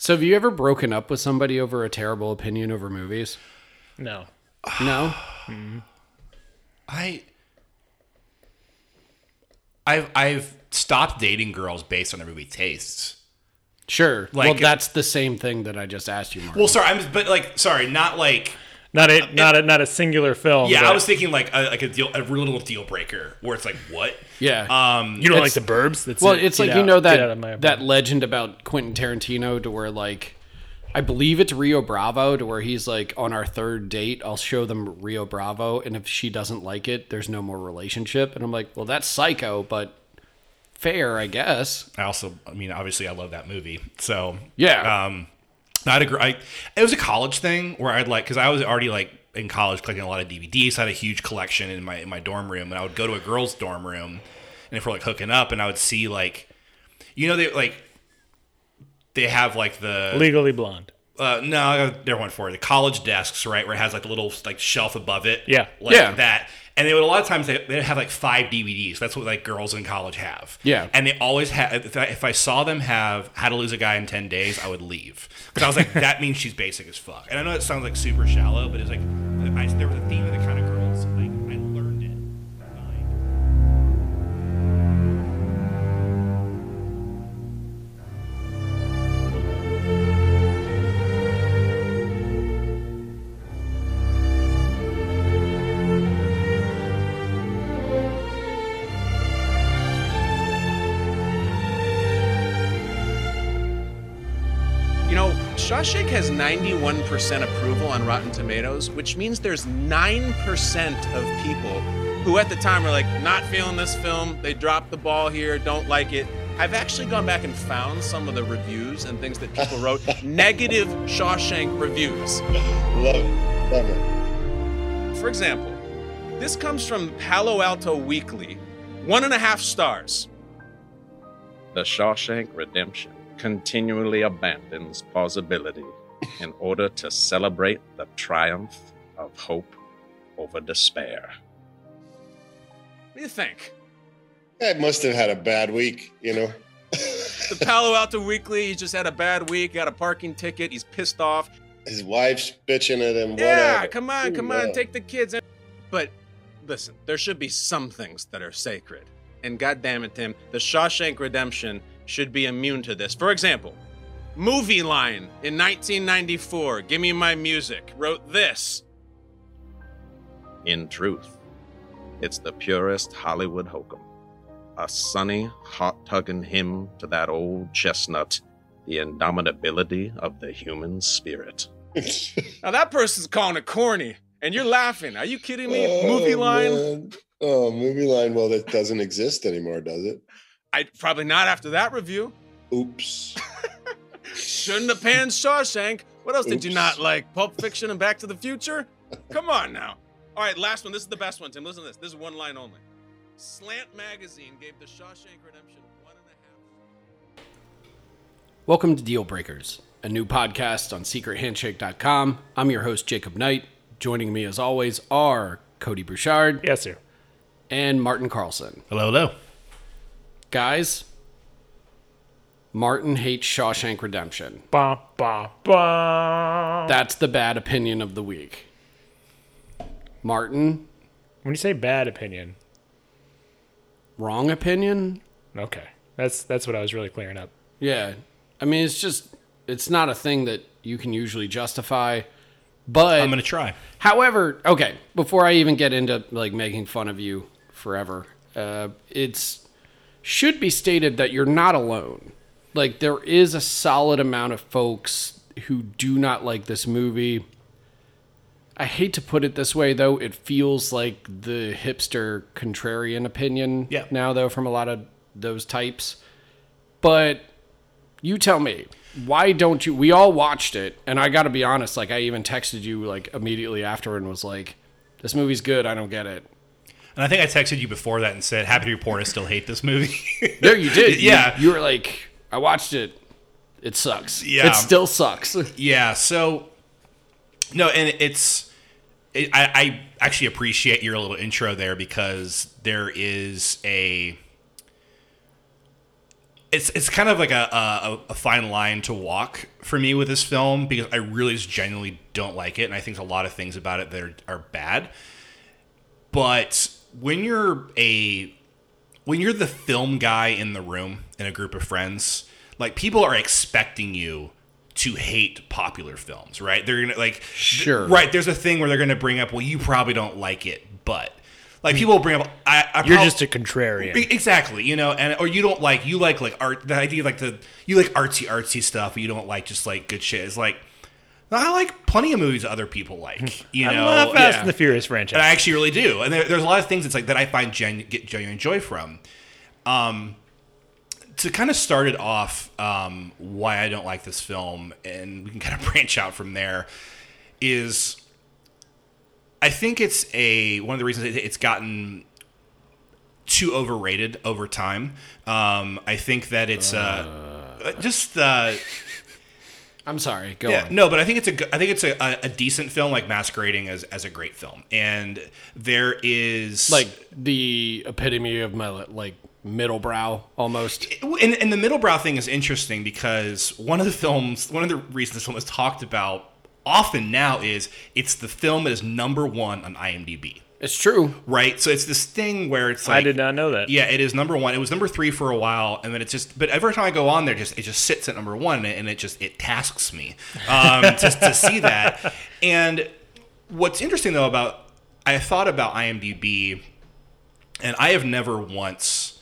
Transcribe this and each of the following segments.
So have you ever broken up with somebody over a terrible opinion over movies? No. No. I I've I've stopped dating girls based on their movie tastes. Sure. well, that's the same thing that I just asked you, Mark. Well, sorry, I'm but like sorry, not like Not a not a not a singular film. yeah. I was thinking like a, like a deal a real little deal breaker where it's like what yeah. um You don't like the Burbs? That's well, it. it's Get like you know get out of that that legend about Quentin Tarantino to where like I believe it's Rio Bravo to where he's like on our third date, I'll show them Rio Bravo and if she doesn't like it, there's no more relationship. And I'm like, "Well, that's psycho, but fair, I guess." I also I mean obviously I love that movie. So Yeah. Um I'd agree. I, it was a college thing where I'd like because I was already like in college collecting a lot of DVDs. I had a huge collection in my in my dorm room, and I would go to a girl's dorm room, and if we're like hooking up, and I would see like, you know, they like they have like the Legally Blonde. uh, no, I got a different one for it. The college desks, right, where it has like a little like shelf above it. Yeah. like Yeah. that. And they would a lot of times they they have like five DVDs. That's what like girls in college have. Yeah. And they always have. If I, if I saw them have How to Lose a Guy in Ten Days, I would leave because I was like, that means she's basic as fuck. And I know it sounds like super shallow, but it's like I, there was a theme Shawshank has 91% approval on Rotten Tomatoes, which means there's 9% of people who at the time are like, not feeling this film, they dropped the ball here, don't like it. I've actually gone back and found some of the reviews and things that people wrote, negative Shawshank reviews. Love it. Love it. For example, this comes from Palo Alto Weekly, one and a half stars. The Shawshank Redemption continually abandons plausibility in order to celebrate the triumph of hope over despair. What do you think? I must have had a bad week, you know. The Palo Alto Weekly, he just had a bad week, got a parking ticket, he's pissed off. His wife's bitching at him. Yeah, whatever. come on, Ooh, come on, yeah. take the kids. In. But listen, there should be some things that are sacred. And goddamn it, Tim, the Shawshank Redemption should be immune to this. For example, Movie Line in 1994, Give Me My Music, wrote this. In truth, it's the purest Hollywood hokum. A sunny, hot tugging hymn to that old chestnut, the indomitability of the human spirit. Now that person's calling it corny, and you're laughing. Are you kidding me? Oh, Movie line? man. Oh, movie line. Well, that doesn't exist anymore, does it? I probably not after that review. Oops. Shouldn't have panned Shawshank. What else did you not like? Pulp Fiction and Back to the Future? Come on now. All right, last one. This is the best one, Tim. Listen to this. This is one line only. Slant Magazine gave The Shawshank Redemption one and a half. Welcome to Deal Breakers, a new podcast on secrethandshake.com. I'm your host, Jacob Knight. Joining me, as always, are Cody Bouchard Yes, sir. and Martin Carlson. hello, hello. Guys, Martin hates Shawshank Redemption. Ba ba ba. That's the bad opinion of the week. Martin, When you say bad opinion, wrong opinion? okay, that's that's what I was really clearing up. Yeah. I mean, it's just, it's not a thing that you can usually justify. But, I'm gonna try. however, okay, before I even get into like making fun of you forever, uh, it's should be stated that you're not alone. Like, there is a solid amount of folks who do not like this movie. I hate to put it this way, though. It feels like the hipster contrarian opinion Yeah. now, though, from a lot of those types. But you tell me, why don't you? We all watched it, and I got to be honest. Like, I even texted you like immediately after and was like, "This movie's good. I don't get it." And I think I texted you before that and said, "Happy to report, I still hate this movie." There, you did. You- Yeah. you, were like, "I watched it. It sucks. Yeah. it still sucks." Yeah. So no, and it's it, I, I actually appreciate your little intro there because there is a it's it's kind of like a, a a fine line to walk for me with this film because I really just genuinely don't like it, and I think a lot of things about it that are, are bad. But when you're a when you're the film guy in the room in a group of friends, like people are expecting you to hate popular films, right? They're gonna like Sure. right. There's a thing where they're gonna bring up, well, you probably don't like it, but like people will bring up, I, I You're prob- just a contrarian. Exactly, you know, and or you don't like you like like art. The idea like the you like artsy artsy stuff. But you don't like just like good shit. It's like I like plenty of movies other people like. You I know, love Fast yeah. and the Furious and I actually really do. And there, there's a lot of things it's like that I find genu- get genuine joy from. Um, to kind of start it off, um, why I don't like this film, and we can kind of branch out from there, is I think it's a one of the reasons it's gotten too overrated over time. Um, I think that it's uh, just uh, I'm sorry. Go yeah, on. no, but I think it's a I think it's a, a, a decent film, like masquerading as, as a great film, and there is Like the epitome of my like middle brow almost. and, and the middle brow thing is interesting because one of the films, one of the reasons this film is talked about often now is it's the film that is number one on IMDb, It's true. right? So it's this thing where it's like I did not know that. Yeah, it is number one. It was number three for a while, and then it's just. But every time I go on there, just it just sits at number one, and it just it tasks me um, to, to see that. And what's interesting though about I thought about IMDb, and I have never once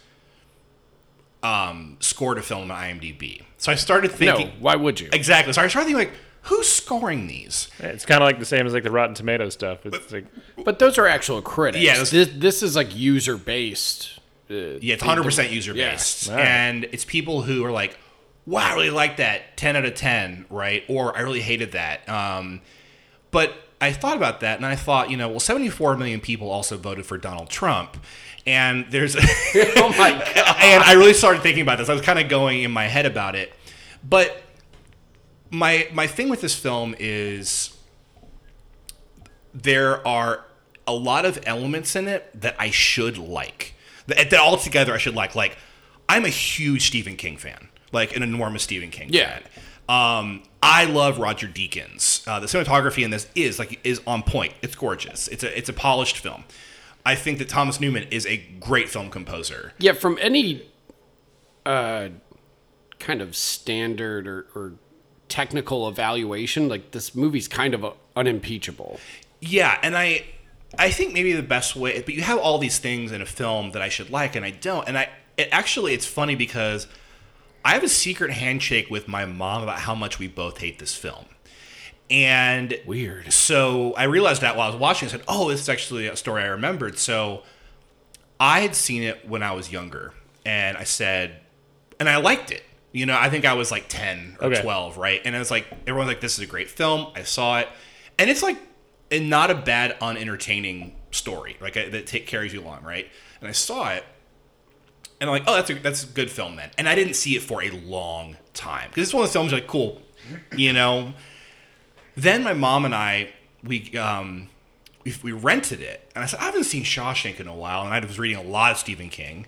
um, scored a film on IMDb. So I started No, thinking why would you? exactly. So I started thinking like, who's scoring these? It's kind of like the same as like the Rotten Tomato stuff. It's like But those are actual critics. Yeah, this- this this is like user based. Uh, Yeah, it's hundred percent user based, Yeah. All right. and it's people who are like, "Wow, I really like that, ten out of ten, right?" Or I really hated that. Um, but I thought about that, and I thought, you know, well, seventy-four million people also voted for Donald Trump, and there's, oh my god! and I really started thinking about this. I was kind of going in my head about it, but my my thing with this film is there are a lot of elements in it that I should like. That, that altogether I should like. Like, I'm a huge Stephen King fan, like an enormous Stephen King Yeah. fan. Um, I love Roger Deakins. Uh, the cinematography in this is like is on point. It's gorgeous. It's a it's a polished film. I think that Thomas Newman is a great film composer. Yeah, from any uh, kind of standard or, or technical evaluation, like this movie's kind of unimpeachable. Yeah, and I I think maybe the best way but you have all these things in a film that I should like and I don't. And I it actually it's funny because I have a secret handshake with my mom about how much we both hate this film. And Weird. so I realized that while I was watching, I said, "Oh, this is actually a story I remembered." So I had seen it when I was younger, and I said, and I liked it. You know, I think I was like ten or Okay. twelve, right? And I was like, everyone's like, "This is a great film." I saw it, and it's like, and not a bad, unentertaining story, like uh, that take carries you along, right? And I saw it, and I'm like, "Oh, that's a that's a good film then." And I didn't see it for a long time because it's one of the films like, cool, you know. Then my mom and I we um we, we rented it, and I said I haven't seen Shawshank in a while, and I was reading a lot of Stephen King,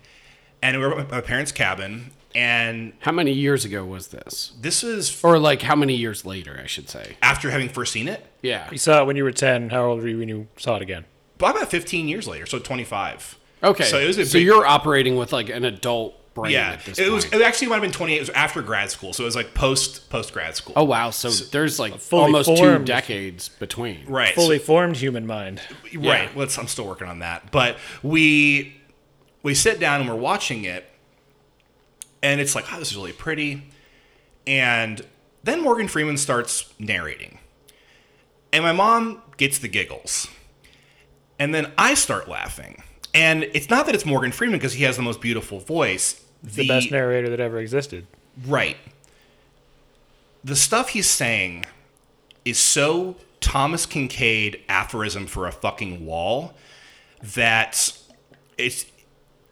and we were at my parents' cabin, and How many years ago was this? this is Or like how many years later, I should say. after having first seen it, Yeah. you saw it when you were ten. How old were you when you saw it again? but about 15 years later, so 25. Okay. So it was a so big- you're operating with like an adult brain Yeah, at this it point. was. It actually might have been 28. It was after grad school, so it was like post post grad school. oh wow. So, there's like fully almost two decades between. right. Fully formed human mind. right Yeah. let's i'm still working on that but we we sit down and we're watching it and it's like oh this is really pretty. And then morgan freeman starts narrating. And my mom gets the giggles. And then i start laughing. And it's not that it's morgan freeman because he has the most beautiful voice. The, best narrator that ever existed. Right. The stuff he's saying is so Thomas Kinkade aphorism for a fucking wall that it's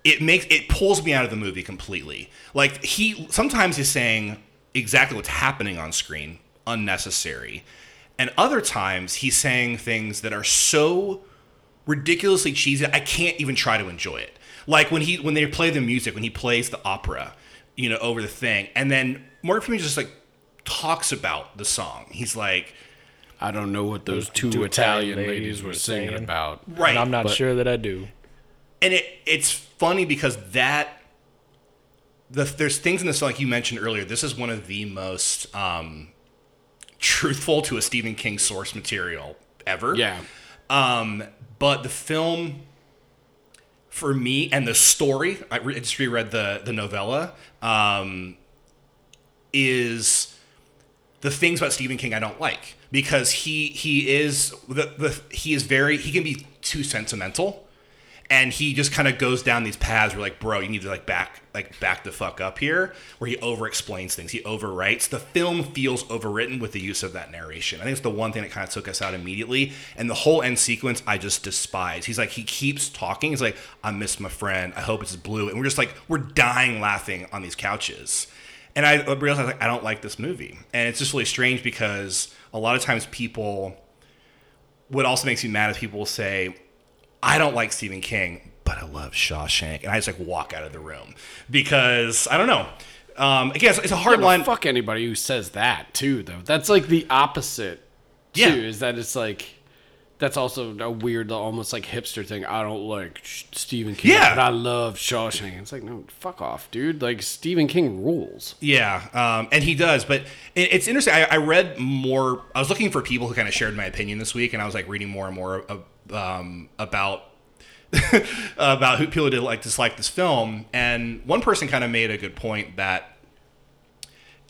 it makes it pulls me out of the movie completely. Like he sometimes he's saying exactly what's happening on screen, unnecessary. And other times he's saying things that are so ridiculously cheesy I can't even try to enjoy it. Like when he when they play the music, when he plays the opera, you know, over the thing. And then Morgan Freeman just like talks about the song. He's like, I don't know what those two, two Italian, Italian ladies ladies were were singing singing. about. right. And I'm not but- sure that I do. and it it's funny because that the there's things in this like you mentioned earlier. This is one of the most um, truthful to a Stephen King source material ever. Yeah. Um, but the film, for me, and the story, I, re- I just reread the the novella, um, is the things about Stephen King I don't like because he he is the, the he is very he can be too sentimental and he just kind of goes down these paths where like bro you need to like back like back the fuck up here where he over explains things he overwrites. The film feels overwritten with the use of that narration. I think it's the one thing that kind of took us out immediately and the whole end sequence i just despise. He's like he keeps talking he's like i miss my friend i hope it's blue and we're just like we're dying laughing on these couches. And i realized like i don't like this movie. And it's just really strange because a lot of times people what also makes me mad is people will say, I don't like Stephen King, but I love Shawshank. And I just like walk out of the room because I don't know. Um, again, it's, it's a hard line. fuck anybody who says that too, though. That's like the opposite. Too, Yeah. is that it's like that's also a weird, almost like hipster thing. I don't like Stephen King, Yeah. but I love Shawshank. It's like no, fuck off, dude. Like Stephen King rules. Yeah, um, and he does. But it, it's interesting. I, I read more. I was looking for people who kind of shared my opinion this week, and I was like reading more and more uh, um, about about who people did like dislike this film. And one person kind of made a good point that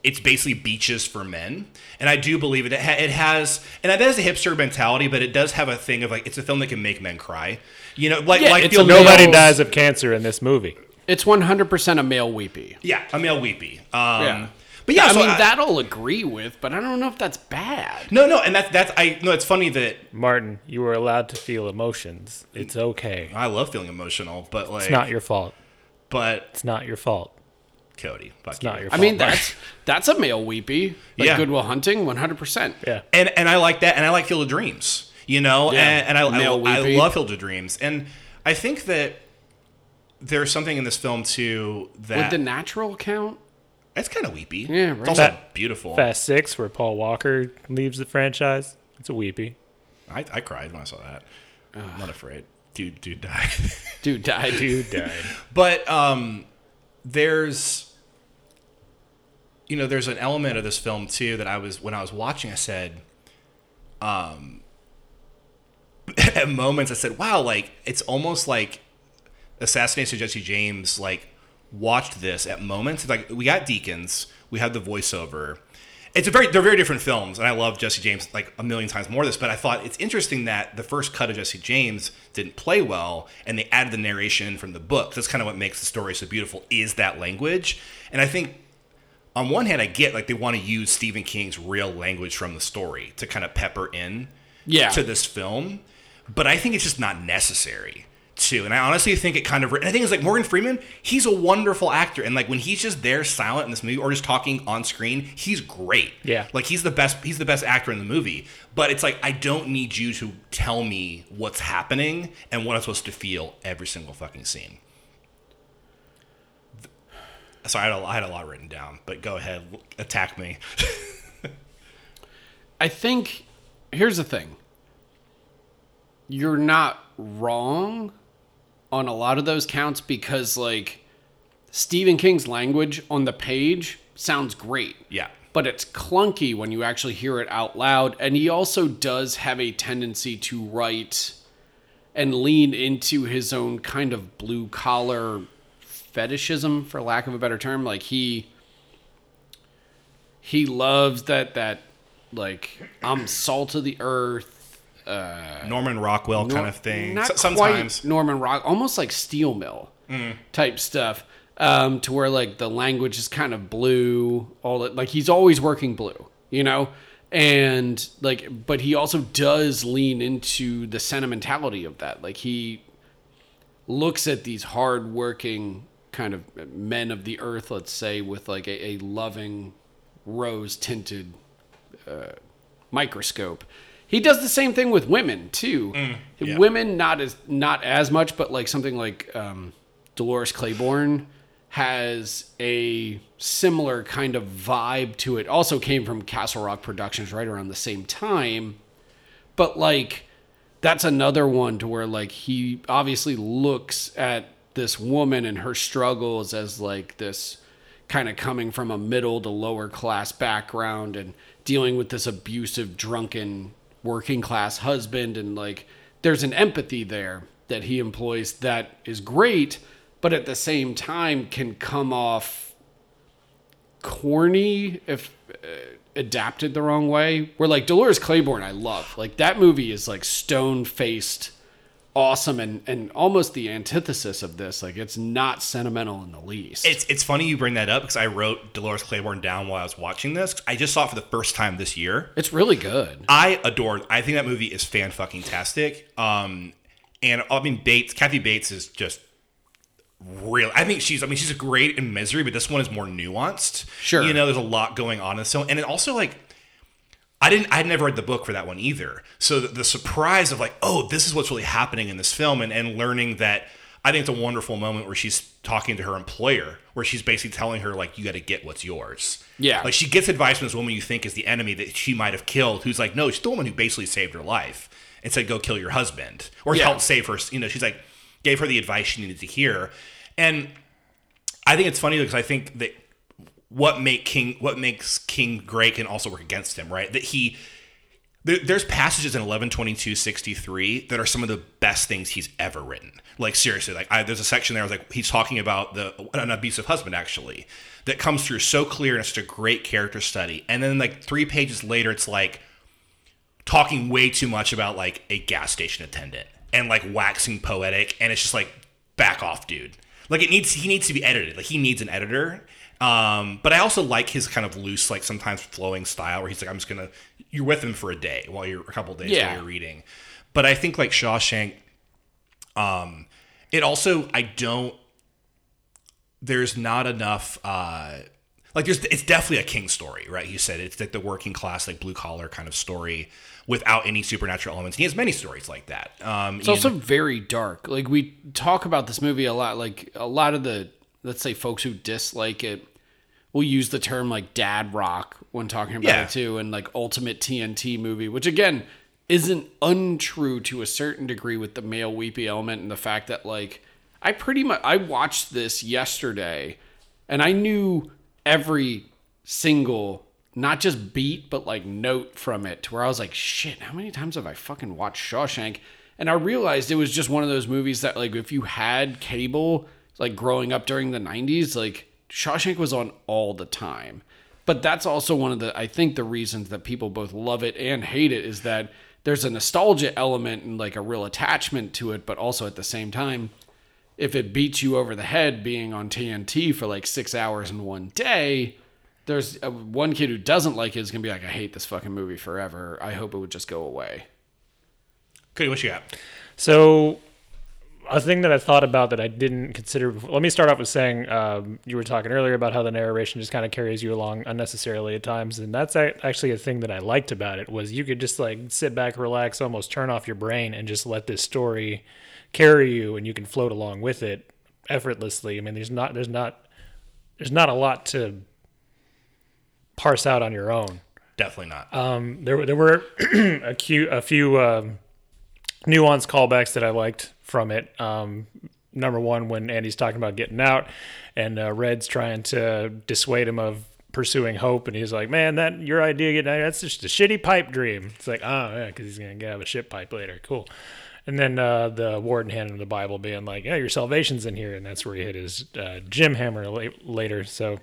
it's basically beaches for men, and I do believe it. It, ha- it has, and that is a hipster mentality, but it does have a thing of like it's a film that can make men cry. You know, like Yeah, like it's Field a of Nobody Dreams. dies of cancer in this movie. It's one hundred percent a male weepy. Yeah, a male weepy. Um, Yeah. But yeah, I so mean that I'll agree with, but I don't know if that's bad. No, no, and that's that's I no. It's funny that Martin, you were allowed to feel emotions. It's okay. I love feeling emotional, but like, It's not your fault. but It's not your fault. Cody, fuck It's not you. your I mean that's that's a male weepy. Like Yeah. Good Will Hunting, one hundred percent. yeah. and and I like that, and I like Field of Dreams, you know, Yeah, and, and I, I, male I weepy. love Field of Dreams, and I think that there's something in this film too that Would the natural count? It's kind of weepy. Yeah, It's right. also Fa- beautiful. Fast Six, where Paul Walker leaves the franchise. It's a weepy. I, I cried when I saw that. I'm not afraid. Dude, dude died. Dude died. Dude died. But um, there's, you know, there's an element of this film too that I was when I was watching. I said, um, at moments I said, "Wow, like it's almost like Assassination of Jesse James." Like watched this at moments. It's like we got Deakins, we had the voiceover. It's a very they're very different films, and I love Jesse James like a million times more. This, but I thought it's interesting that the first cut of Jesse James didn't play well, and they added the narration from the book. That's kind of what makes the story so beautiful is that language. And I think on one hand, I get like they want to use Stephen King's real language from the story to kind of pepper in Yeah. to this film, but I think it's just not necessary to. And I honestly think it kind of. And I think it's like Morgan Freeman. He's a wonderful actor, and like when he's just there silent in this movie or just talking on screen, he's great. Yeah. like he's the best. He's the best actor in the movie. But it's like I don't need you to tell me what's happening and what I'm supposed to feel every single fucking scene. Sorry, I had, a, I had a lot written down, but go ahead, attack me. I think here's the thing. You're not wrong on a lot of those counts because like Stephen King's language on the page sounds great. Yeah. But it's clunky when you actually hear it out loud and he also does have a tendency to write and lean into his own kind of blue collar fetishism for lack of a better term like he he loves that that like I'm salt of the earth Norman Rockwell kind of thing. Not S- sometimes. quite Norman Rock, almost like Steel Mill type stuff. Um, to where like the language is kind of blue, all that. Like he's always working blue, you know, and like, but he also does lean into the sentimentality of that. Like he looks at these hardworking kind of men of the earth, let's say, with like a, a loving, rose tinted uh, microscope. He does the same thing with women too. Women not as not as much, but like something like um, Dolores Claiborne has a similar kind of vibe to it. Also came from Castle Rock Productions right around the same time. But like that's another one to where like he obviously looks at this woman and her struggles as like this kind of coming from a middle to lower class background and dealing with this abusive drunken working class husband and like there's an empathy there that he employs that is great but at the same time can come off corny if uh, adapted the wrong way. Where like Dolores Claiborne, I love. Like that movie is like stone faced, awesome, and and almost the antithesis of this. Like it's not sentimental in the least. It's it's funny you bring that up because I wrote Dolores Claiborne down while I was watching this. I just saw it for the first time this year. it's really good. I adore. I think that movie is fan fucking tastic. Um, and I mean Bates, Kathy Bates is just real. I think she's. I mean she's great in Misery, but this one is more nuanced. Sure. you know, there's a lot going on in this film, and it also like. I didn't. I'd never read the book for that one either. So the, the surprise of like, oh, this is what's really happening in this film, and, and learning that, I think it's a wonderful moment where she's talking to her employer, where she's basically telling her like, you got to get what's yours. Yeah. Like she gets advice from this woman you think is the enemy that she might have killed, who's like, no, she's the woman who basically saved her life and said, go kill your husband or Yeah. help save her. You know, she's like, gave her the advice she needed to hear. And I think it's funny because I think that what make King, what makes King great can also work against him, right? That he, there, there's passages in 11/22/63 that are some of the best things he's ever written. Like seriously, like I, there's a section there. I was like, he's talking about the an abusive husband actually that comes through so clear and it's such a great character study. And then like three pages later, it's like talking way too much about like a gas station attendant and like waxing poetic, and it's just like back off, dude. Like it needs he needs to be edited. Like he needs an editor. Um, but I also like his kind of loose, like sometimes flowing style where he's like, I'm just gonna you're with him for a day while you're a couple days Yeah. while you're reading. But I think like Shawshank, um, it also I don't there's not enough uh like there's it's definitely a king story right you said it's like the working class like blue collar kind of story without any supernatural elements he has many stories like that um It's also very dark. Like we talk about this movie a lot. Like a lot of the let's say folks who dislike it will use the term like dad rock when talking about Yeah. it too, and like ultimate TNT movie, which again isn't untrue to a certain degree with the male weepy element and the fact that like I pretty much I watched this yesterday and I knew every single not just beat but like note from it to where I was like shit how many times have I fucking watched Shawshank and I realized it was just one of those movies that like if you had cable like growing up during the 90s like Shawshank was on all the time but that's also one of the I think the reasons that people both love it and hate it is that there's a nostalgia element and like a real attachment to it but also at the same time if it beats you over the head being on TNT for like six hours in one day, there's uh one kid who doesn't like it is gonna be like, I hate this fucking movie forever. I hope it would just go away. Cody, what you got So, a thing that I thought about that I didn't consider before. Let me start off with saying um, you were talking earlier about how the narration just kind of carries you along unnecessarily at times, and that's actually a thing that I liked about it was you could just like sit back, relax, almost turn off your brain, and just let this story carry you, and you can float along with it effortlessly. I mean, there's not there's not there's not a lot to parse out on your own definitely not Um, there, were- there were a, few, a few um, nuanced callbacks that I liked from it. Um, number one, when Andy's talking about getting out, and uh, Red's trying to dissuade him of pursuing hope, and he's like, "Man, that your idea getting out, that's just a shitty pipe dream." It's like, oh yeah, because he's gonna have a shit pipe later. Cool. And then uh, the warden handing him the Bible, being like, "Yeah, your salvation's in here," and that's where he hit his uh, gym hammer la- later. So.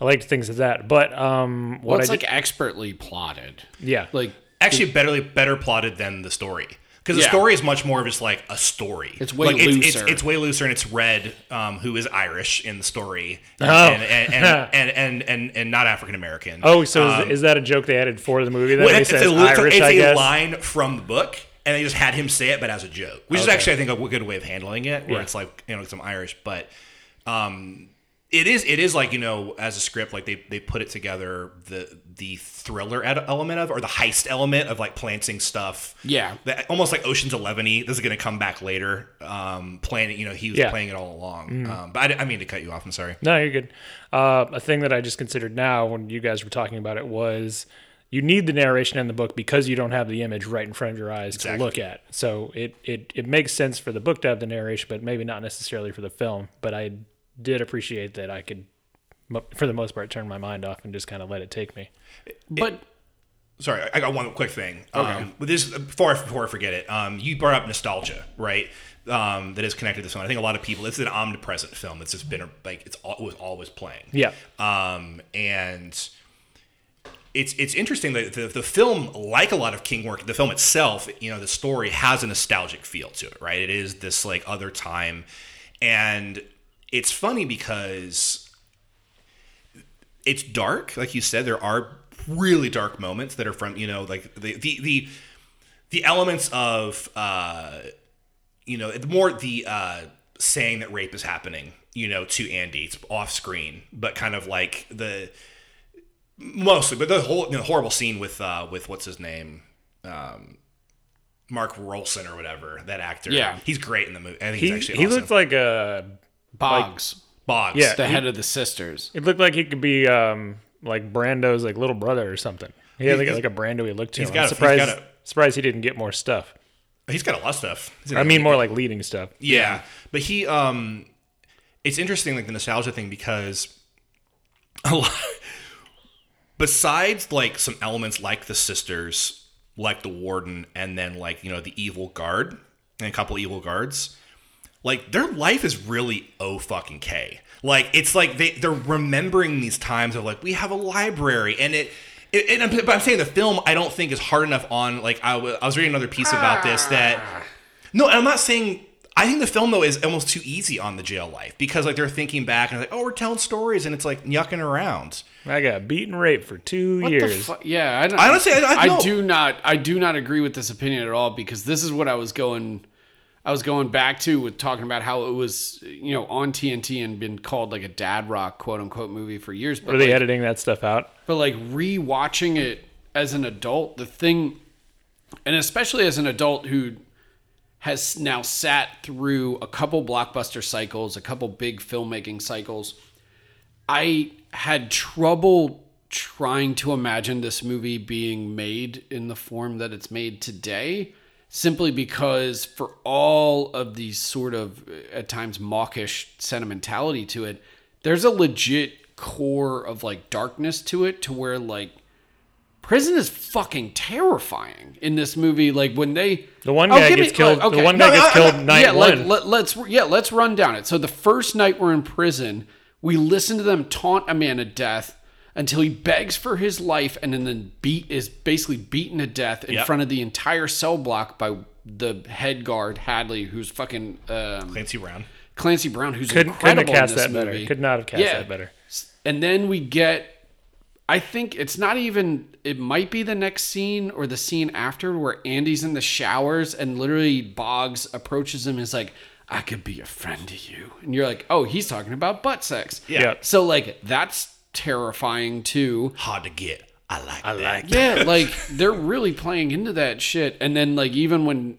I liked things of that, but um, Well, what it's I like did, expertly plotted. yeah, Like actually better better plotted than the story because the Yeah. story is much more of just like a story. It's way like, looser. it's, it's way looser, and it's Red, um, who is Irish in the story, Oh. and, and, and, and, and, and, and not African American. Oh, so Um, is, is that a joke they added for the movie? That Well, he it's, says it's a, Irish, it's I a guess. line from the book, and they just had him say it, but as a joke, which is actually I think a good way of handling it, where Yeah. it's like you know, 'cause I'm Irish, but um, it is it is like you know as a script like they they put it together the the thriller element of or the heist element of like planting stuff Yeah. that almost like oceans 11 this is going to come back later um playing it you know he was Yeah. playing it all along um but I, I mean to cut you off i'm sorry No, you're good. Uh, a thing that I just considered now when you guys were talking about it was you need the narration in the book because you don't have the image right in front of your eyes Exactly. to look at. So it, it, it makes sense for the book to have the narration, but maybe not necessarily for the film. But I did appreciate that I could, for the most part, turn my mind off and just kind of let it take me. But sorry, I got one quick thing. Um, this before I, before I forget it, um, you brought up nostalgia, right? Um, that is connected to this one. I think a lot of people. It's an omnipresent film. It's just been like it's al- it was always playing. Yeah. Um, and it's it's interesting that the, the film, like a lot of King work, the film itself, you know, the story has a nostalgic feel to it, right? It is this like other time, and it's funny because it's dark, like you said. There are really dark moments that are from you know like the the the, the elements of uh, you know more the uh, saying that rape is happening, you know, to Andy. It's off screen, but kind of like the mostly, but the whole you know, horrible scene with uh, with what's his name. Um, Mark Rolston or whatever that actor. Yeah. he's great in the movie. I think He, he's actually he awesome. looked like a, Boggs, Boggs. Yeah. the head of the sisters. it looked like he could be um, like Brando's like little brother or something. He had like, He's- like a Brando he looked to. he's I'm got a- he's surprised, got a- surprised he didn't get more stuff. he's got a lot of stuff. I in I a- mean, more like leading stuff. Yeah. But he um it's interesting like the nostalgia thing because a lot besides like some elements like the sisters, like the warden and then like, you know, the evil guard and a couple evil guards, like their life is really oh fucking K. Like it's like they they're remembering these times of like we have a library and it it, and I'm, but I'm saying the film I don't think is hard enough on like I was reading another piece about this ah. that no, and I'm not saying. I think the film though is almost too easy on the jail life because like they're thinking back and like, oh, we're telling stories and it's like yucking around. I got beaten raped for two What the years. fu- Yeah, I, don't, I honestly- I- I I know. do not. I do not agree with this opinion at all because this is what I was going. I was going back to with talking about how it was, you know, on TNT and been called like a dad rock quote unquote movie for years. But Were they like, editing that stuff out? but like rewatching it as an adult, the thing, and especially as an adult who has now sat through a couple blockbuster cycles, a couple big filmmaking cycles, I had trouble trying to imagine this movie being made in the form that it's made today simply because for all of these sort of at times mawkish sentimentality to it there's a legit core of like darkness to it to where like prison is fucking terrifying in this movie like when they The one Oh, guy give gets me- killed. okay. The one guy no, gets no, killed no. night yeah, one. Let, let, let's yeah, let's run down it. So the first night we're in prison, we listen to them taunt a man to death until he begs for his life, and then, then beat is basically beaten to death in Yep. front of the entire cell block by the head guard Hadley, who's fucking um, Clancy Brown. Clancy Brown, who's couldn't, couldn't have incredible cast in this that better. movie. Could not have cast that better. And then we get I think it's not even it might be the next scene or the scene after where Andy's in the showers and literally Boggs approaches him and is like, I could be a friend to you. And you're like, oh, he's talking about butt sex. Yeah. Yeah. So like that's terrifying too. Hard to get. I like I like Yeah, like they're really playing into that shit. And then like even when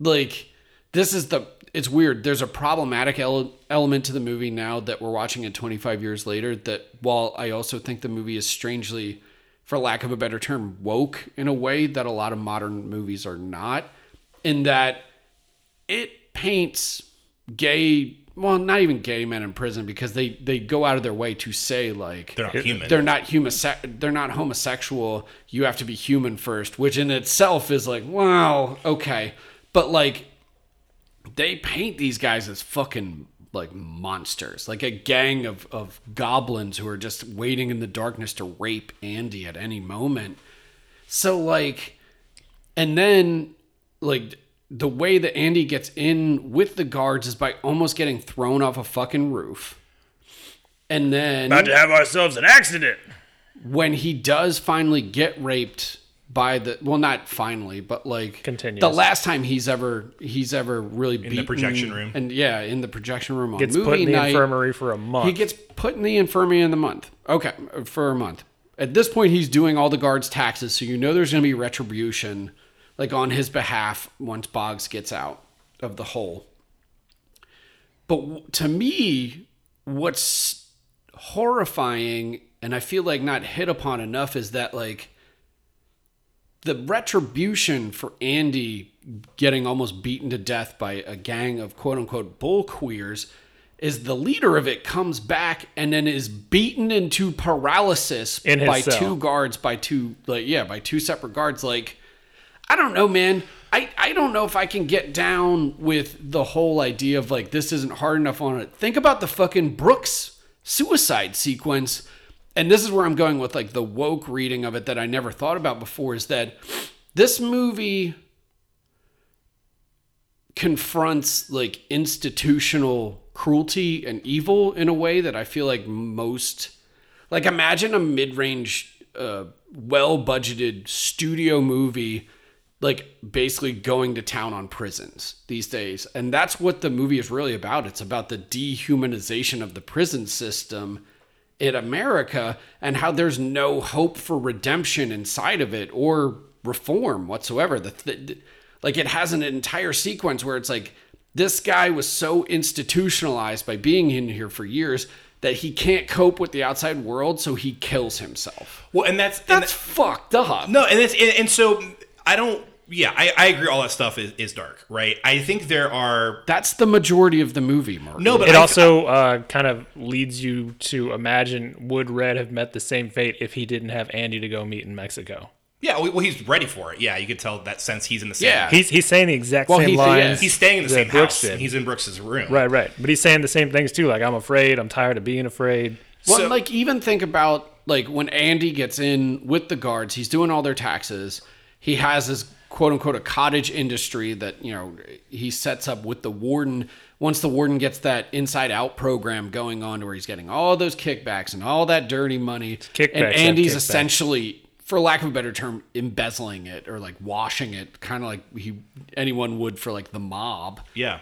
like this is the it's weird. There's a problematic ele- element to the movie now that we're watching it 25 years later that while I also think the movie is strangely for lack of a better term woke in a way that a lot of modern movies are not in that it paints gay well not even gay men in prison because they they go out of their way to say like They're not human. they're not human they're not homosexual. You have to be human first which in itself is like wow okay. But like they paint these guys as fucking like monsters like a gang of of goblins who are just waiting in the darkness to rape andy at any moment. So like and then like the way that andy gets in with the guards is by almost getting thrown off a fucking roof and then About to have ourselves an accident. when he does finally get raped by the well, not finally, but like Continues. the last time he's ever he's ever really in the projection room. and yeah, in the projection room on Gets movie put in the night. infirmary for a month. He gets put in the infirmary in the month. Okay, for a month. At this point, he's doing all the guards' taxes, so you know there's going to be retribution, like on his behalf, once Boggs gets out of the hole. But to me, what's horrifying, and I feel like not hit upon enough, is that like the retribution for Andy getting almost beaten to death by a gang of quote unquote bull queers is the leader of it comes back and then is beaten into paralysis In by cell. two guards by two like yeah by two separate guards like I don't know man. I, I don't know if I can get down with the whole idea of like this isn't hard enough on it. Think about the fucking Brooks suicide sequence. And this is where I'm going with like the woke reading of it that I never thought about before is that this movie confronts like institutional cruelty and evil in a way that I feel like most like imagine a mid-range uh, well-budgeted studio movie like basically going to town on prisons these days and that's what the movie is really about it's about the dehumanization of the prison system in America and how there's no hope for redemption inside of it or reform whatsoever. The, the like it has an entire sequence where it's like this guy was so institutionalized by being in here for years that he can't cope with the outside world, so he kills himself. Well, and that's and That's fucked up. No, and it's and, and so I don't. Yeah, I, I agree. All that stuff is, is dark, right? I think there are That's the majority of the movie, Mark. no, but it I, also uh, kind of leads you to imagine would Red have met the same fate if he didn't have Andy to go meet in Mexico? yeah. Well, he's ready for it. Yeah, you could tell that sense he's in the same. Yeah. He's he's saying the exact Well, same he- lines. he's staying in the same Brooks house. did. He's in Brooks's room. right, right. But he's saying the same things too. Like I'm afraid. I'm tired of being afraid. Well, So- like even think about like when Andy gets in with the guards, he's doing all their taxes. He has his quote unquote a cottage industry that you know he sets up with the warden. Once the warden gets that inside out program going on, to where he's getting all those kickbacks and all that dirty money, kickbacks and Andy's essentially, for lack of a better term, embezzling it or like washing it, kind of like he anyone would for like the mob. Yeah.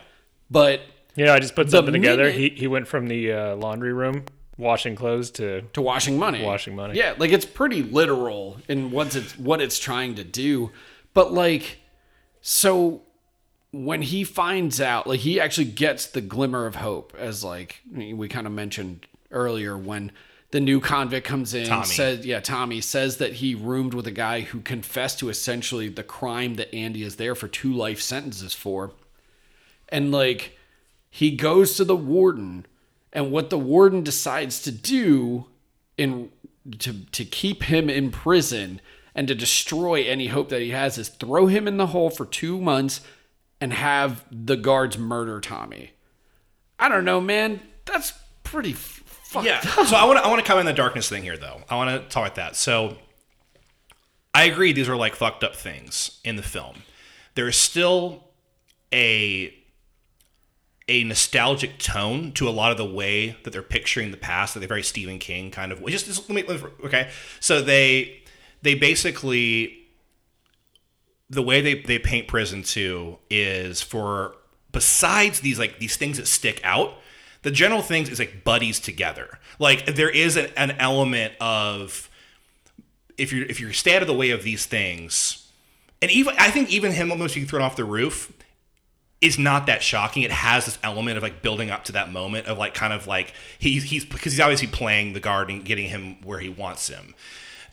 But You know, I just put something together. minute- He he went from the uh, laundry room washing clothes to to washing money. Washing money. Yeah, like it's pretty literal in what it's what it's trying to do. But like so when he finds out, like he actually gets the glimmer of hope as like we kind of mentioned earlier when the new convict comes in Tommy. says yeah tommy says that he roomed with a guy who confessed to essentially the crime that andy is there for two life sentences for and like he goes to the warden and what the warden decides to do in to to keep him in prison and to destroy any hope that he has is throw him in the hole for 2 months and have the guards murder Tommy. I don't know, man. That's pretty fucked Yeah. up. So I want to I want to come in the darkness thing here though. I want to talk about that. So I agree these are like fucked up things in the film. There is still a a nostalgic tone to a lot of the way that they're picturing the past, that they're very Stephen King kind of. Just, just let me- okay. So they they basically the way they, they paint prison too is for besides these like these things that stick out the general things is like buddies together like there is an, an element of if you're if you're stay out of the way of these things and even i think even him almost being thrown off the roof is not that shocking. It has this element of like building up to that moment of like kind of like he's he's because he's obviously playing the guard and getting him where he wants him.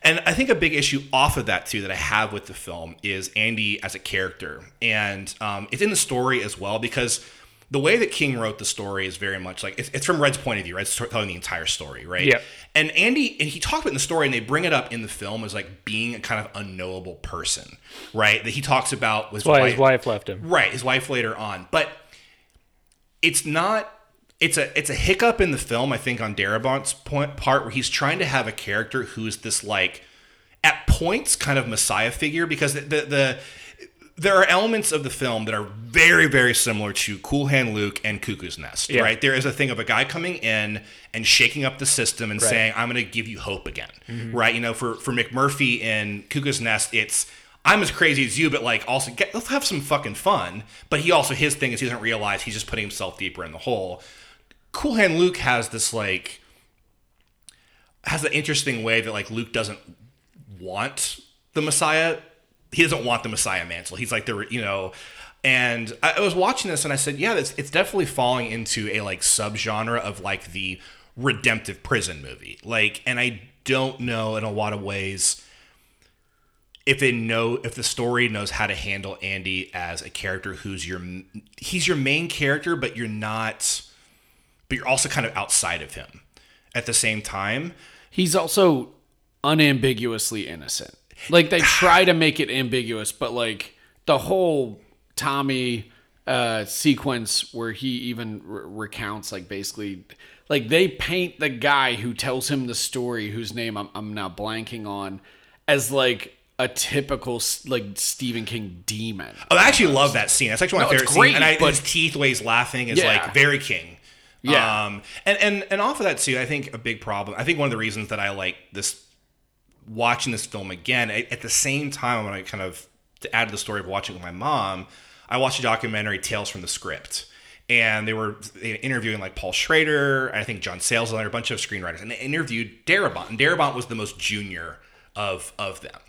And I think a big issue off of that too that I have with the film is Andy as a character, and um, it's in the story as well because the way that King wrote the story is very much like it's, it's from Red's point of view. Red's telling the entire story, right? Yep. And Andy, and he talked about in the story, and they bring it up in the film as like being a kind of unknowable person, right? That he talks about was why his wife left him. Right, his wife later on. But it's not it's a it's a hiccup in the film, I think, on Darabont's point part where he's trying to have a character who's this like at points kind of messiah figure because the the the, there are elements of the film that are very, very similar to Cool Hand Luke and Cuckoo's Nest, Yeah. right? There is a thing of a guy coming in and shaking up the system and saying, "I'm going to give you hope again," mm-hmm. right? You know, for for McMurphy in Cuckoo's Nest, it's I'm as crazy as you, but like also get, let's have some fucking fun. But he also his thing is he doesn't realize he's just putting himself deeper in the hole. Cool Hand Luke has this like has an interesting way that like Luke doesn't want the Messiah. He doesn't want the Messiah mantle. He's like the you know, and I, was watching this and I said, yeah, it's it's definitely falling into a like subgenre of like the redemptive prison movie. Like, and I don't know in a lot of ways if it know if the story knows how to handle Andy as a character who's your he's your main character, but you're not, but you're also kind of outside of him at the same time. He's also unambiguously innocent. Like they try to make it ambiguous, but like the whole Tommy uh, sequence where he even re- recounts, like basically, like they paint the guy who tells him the story, whose name I'm, I'm now blanking on, as like a typical like Stephen King demon. Oh, I actually love that scene. That's actually my No, it's favorite scene. great, And I, but- his teeth, the way he's laughing, is Yeah. like very King. Yeah. Um, and and and off of that too, I think a big problem. I think one of the reasons that I like this watching this film again at, at the same time when I kind of to add to the story of watching with my mom, I watched a documentary Tales from the Script. And they were interviewing like Paul Schrader, and I think John Sayles, and a bunch of screenwriters, and they interviewed Darabont. And Darabont was the most junior of of them.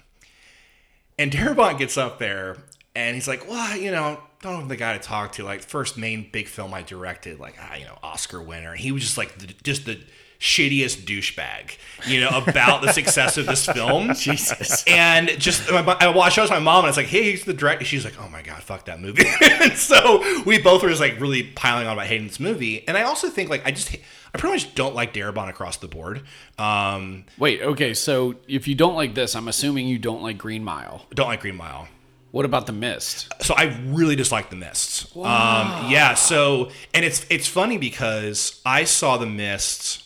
And Darabont gets up there and he's like, well, you know, don't know the guy to talk to. Like, first main big film I directed, like, ah, you know, Oscar winner. He was just like, the, just the shittiest douchebag, you know, about the success of this film. Jesus. And just, my, I watched, I was my mom, and it's like, hey, he's the director. She's like, oh my God, fuck that movie. and so we both were just like really piling on about hating this movie. And I also think, like, I just, I pretty much don't like Darabont across the board. Um, Wait, okay, so if you don't like this, I'm assuming you don't like Green Mile. don't like Green Mile. What about The Mist? so I really dislike the mist. Um, yeah. So and it's it's funny because I saw the mist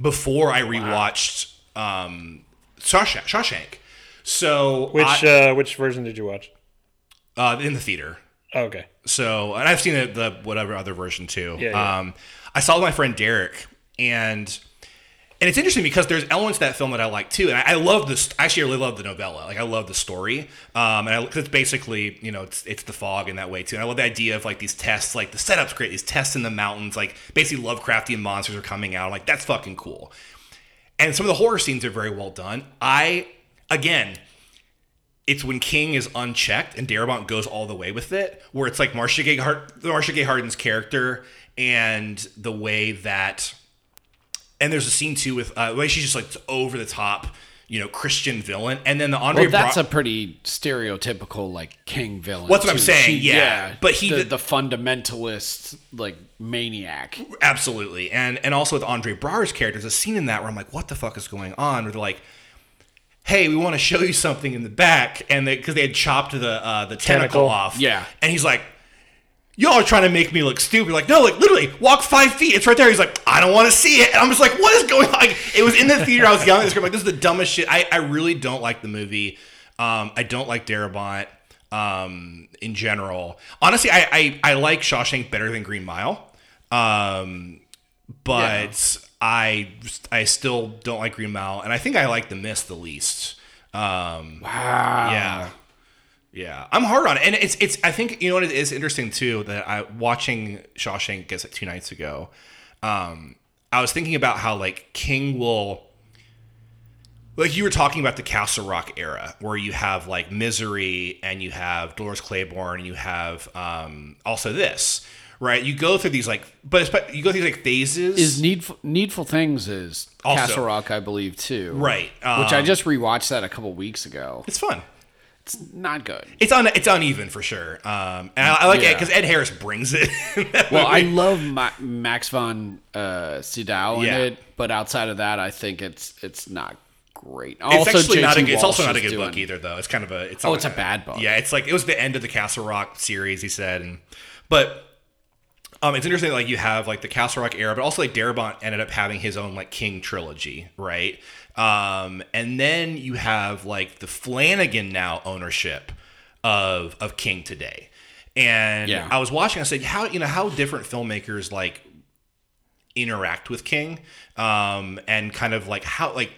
before I rewatched um, Shawshank. Shawshank. So Which I- uh, which version did you watch? uh, in the theater. Oh, okay. So and I've seen the, the whatever other version too. Yeah, yeah. Um, I saw with my friend Derek and. And it's interesting because there's elements that film that I like too, and I, I love this. Actually, I really love the novella. Like I love the story, um, and I, it's basically you know it's it's the fog in that way too. And I love the idea of like these tests, like the setup's great. These tests in the mountains, like basically Lovecraftian monsters are coming out. Like that's fucking cool. And some of the horror scenes are very well done. I again, it's when King is unchecked and Darabont goes all the way with it, where it's like Marcia Gay, Marcia Gay Harden's character and the way that, and there's a scene too with uh, the way she's just like over the top, you know, Christian villain, and then the Andre. Well, that's Bra- a pretty stereotypical like king villain. What's what I'm saying, yeah. But he the, did- the fundamentalist like maniac. Absolutely. And and also with Andre Braugher's character, there's a scene in that where I'm like, what the fuck is going on? Where they're like, hey, we want to show you something in the back. And they, because they had chopped the, uh, the tentacle, Tentacle. off. Yeah. And he's like, y'all are trying to make me look stupid. Like, no, like literally walk five feet. It's right there. He's like, I don't want to see it. And I'm just like, what is going on? Like, it was in the theater. I was yelling at the script. Like, this is the dumbest shit. I, I really don't like the movie. Um, I don't like Darabont um, in general. Honestly, I, I, I like Shawshank better than Green Mile. Um, but I I still don't like Green Mile, and I think I like The Mist the least. Um, Wow. yeah, yeah, I'm hard on it, and it's it's. I think you know what it is interesting too that I watching Shawshank guess two nights ago. Um, I was thinking about how like King will. Like you were talking about the Castle Rock era, where you have like Misery and you have Dolores Claiborne and you have um, also this, right? You go through these like, but it's, but you go through these like phases. Is needful needful things is Also- Castle Rock, I believe too. right? Which I um, just rewatched that a couple weeks ago. it's fun. It's not good. It's un, it's uneven for sure. Um, and I, I like it because Ed Harris brings it. Well, I love Ma- Max von uh, Sydow in Yeah. it, but outside of that, I think it's it's not great. It's actually not a good, it's also not a good book either, though. It's kind of a it's Oh, it's a bad book. Yeah, it's like it was the end of the Castle Rock series. He said, and but um, it's interesting. Like you have like the Castle Rock era, but also like Darabont ended up having his own like King trilogy, right? Um, and then you have like the Flanagan now ownership of of King today. And Yeah. I was watching. I said, how you know how different filmmakers like interact with King, um, and kind of like how like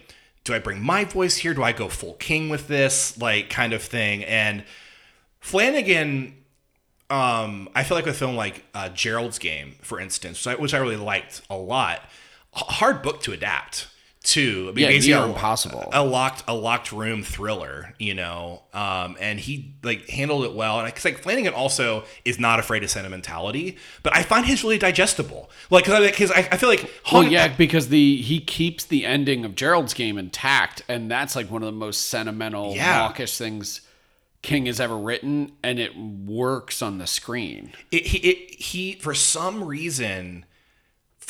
do I bring my voice here? Do I go full King with this like kind of thing? And Flanagan, um, I feel like a film like uh, Gerald's Game, for instance, which I, which I really liked a lot. Hard book to adapt to. I mean, Yeah, basically a- impossible. A locked a locked room thriller, you know, um, and he like handled it well. And because like Flanagan also is not afraid of sentimentality, but I find his really digestible. Like because I, I feel like Well, yeah, because the he keeps the ending of Gerald's game intact, and that's like one of the most sentimental, Yeah. mawkish things King has ever written, and it works on the screen. it, he it, he for some reason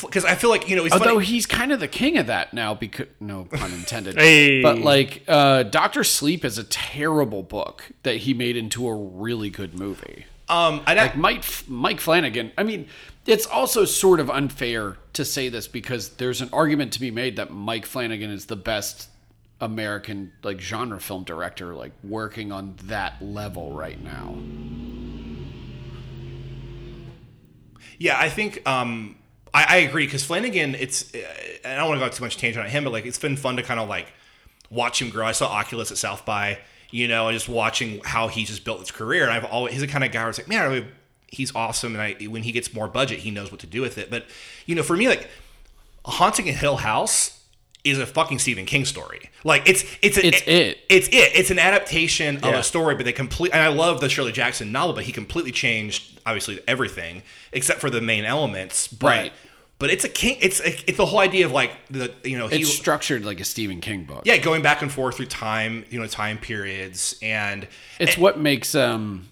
because I feel like you know it's Although funny. he's kind of the king of that now, because no pun intended. Hey. But like, uh, Doctor Sleep is a terrible book that he made into a really good movie. um I like Mike Mike Flanagan. I mean, it's also sort of unfair to say this because there's an argument to be made that Mike Flanagan is the best American like genre film director like working on that level right now. Yeah, I think um, I, I agree because Flanagan. It's uh, I don't want to go too much tangent on him, but like it's been fun to kind of like watch him grow. I saw Oculus at South by, you know, and just watching how he just built his career. And I've always he's the kind of guy where it's like, man, I really, he's awesome. And I when he gets more budget, he knows what to do with it. But you know, for me, like Haunting a Hill House is a fucking Stephen King story. Like it's it's a, It's it. It's it. It's an adaptation of Yeah. a story, but they complete. And I love the Shirley Jackson novel, but he completely changed obviously everything except for the main elements. But Right. But it's a king. It's a, it's the whole idea of like the you know he It's structured like a Stephen King book. yeah going back and forth through time you know time periods and It's what makes um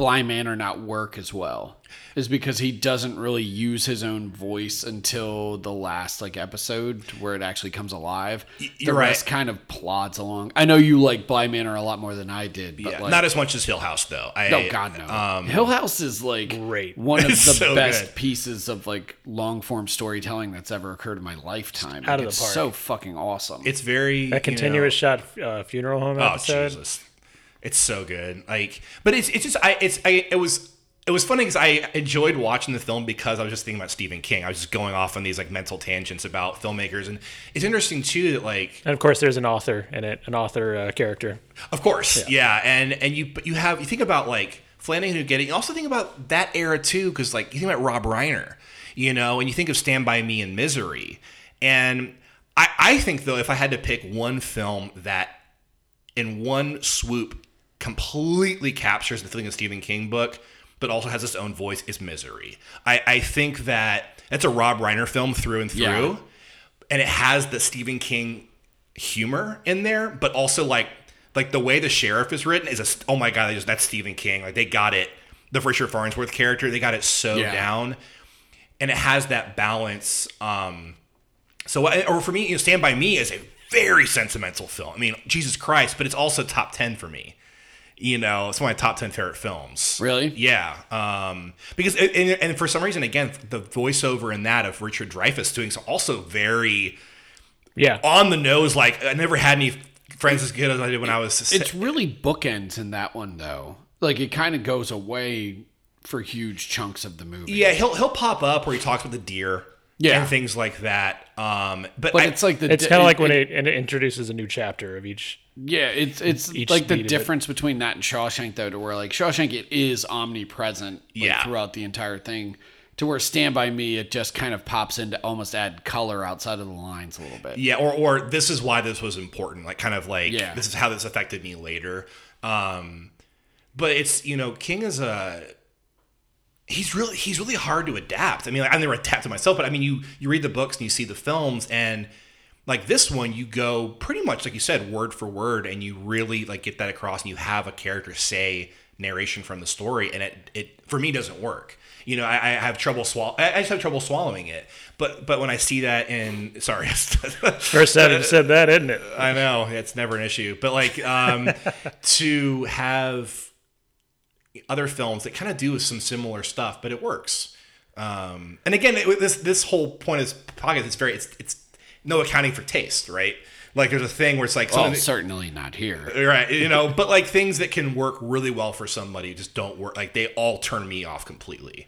Bly Manor not work as well. Is because he doesn't really use his own voice until the last like episode where it actually comes alive. The you're right. rest kind of plods along. I know you like Bly Manor a lot more than I did, but yeah, like not as much as Hill House though. I, Oh God no! Um, Hill House is like Great. one of the so best good. pieces of like long form storytelling that's ever occurred in my lifetime. Out Like, of the it's park. so fucking awesome. it's very That you know- continuous shot uh, funeral home Oh episode. Jesus, it's so good. Like, but it's it's just I it's I it was it was funny because I enjoyed watching the film because I was just thinking about Stephen King. I was just going off on these like mental tangents about filmmakers, and it's interesting too that like And of course, there's an author in it, an author uh, character. Of course, yeah. and and you you have you think about like Flanagan who get it. You also think about that era too, because like you think about Rob Reiner, you know, and you think of Stand by Me and Misery, and I I think though if I had to pick one film that in one swoop completely captures the feeling of Stephen King book, but also has its own voice, is Misery. I I think that that's a Rob Reiner film through and through Yeah. and it has the Stephen King humor in there, but also like like the way the sheriff is written is a oh my god, just, that's Stephen King. Like they got it. The Richard Farnsworth character, they got it so Yeah. down, and it has that balance. Um, so or for me, you know, Stand by Me is a very sentimental film. I mean, Jesus Christ, but it's also top ten for me. You know, it's one of my top ten favorite films. Really? Yeah. Um, because and, and for some reason, again, the voiceover in that of Richard Dreyfuss doing so also very Yeah. on the nose. Like I never had any friends as good as I did when I was. It's really bookends in that one though. Like it kind of goes away for huge chunks of the movie. yeah, he'll he'll pop up where he talks with the deer. Yeah. and things like that. Um, but, But I- it's like the It's di- kind of like when it, it, it introduces a new chapter of each. yeah, it's it's each like the speed of it. difference between that and Shawshank though, to where like Shawshank it is omnipresent like, Yeah. throughout the entire thing. To where Stand by Me, it just kind of pops in to almost add color outside of the lines a little bit. yeah, or or this is why this was important. Like kind of like Yeah. this is how this affected me later. Um, but it's you know King is a he's really he's really hard to adapt. I mean, like, I've never adapted myself, but I mean, you you read the books and you see the films, and like this one, you go pretty much like you said, word for word, and you really like get that across, and you have a character say narration from the story, and it it for me doesn't work. You know, I, I have trouble swallow. I I just have trouble swallowing it. But but when I see that in sorry, First time you said that, isn't it? I know it's never an issue, but like um, to have other films that kind of do some similar stuff, but it works. Um, and again, it, this this whole point is pocket. It's very it's it's no accounting for taste, right? Like there's a thing where it's like Well, certainly not here. right, you know, but like things that can work really well for somebody just don't work. Like they all turn me off completely.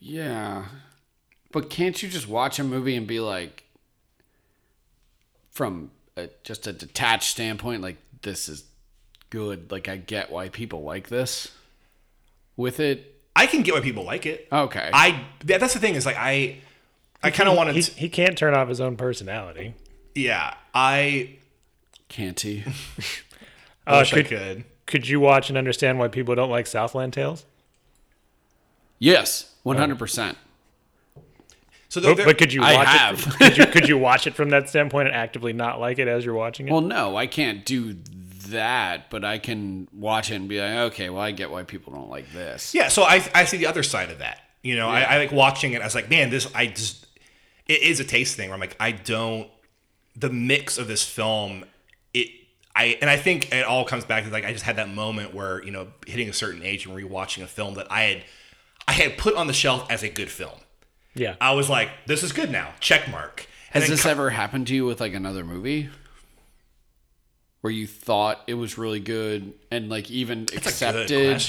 Yeah. But can't you just watch a movie and be like, from a, just a detached standpoint, like, this is good. Like, I get why people like this with it. I can get why people like it. Okay. I that's the thing is like I I kind of wanted He, to he can't turn off his own personality. yeah I Can't he? Uh, I wish could- I could. Could you watch and understand why people don't like Southland Tales? yes, 100%. So But, there, there- but could you I have. it? Could you, could you watch it from that standpoint and actively not like it as you're watching it? Well, no, I can't do that, but I can watch it and be like, okay, well, I get why people don't like this. Yeah, so I I see the other side of that. You know, I, I like watching it. I was like, man, this I just it is a taste thing. Where I'm like, I don't the mix of this film. It I and I think it all comes back to like I just had that moment where you know hitting a certain age and rewatching a film that I had I had put on the shelf as a good film. yeah. I was like, this is good now. Check mark. And Has this co- ever happened to you with like another movie? Where you thought it was really good and like even That's accepted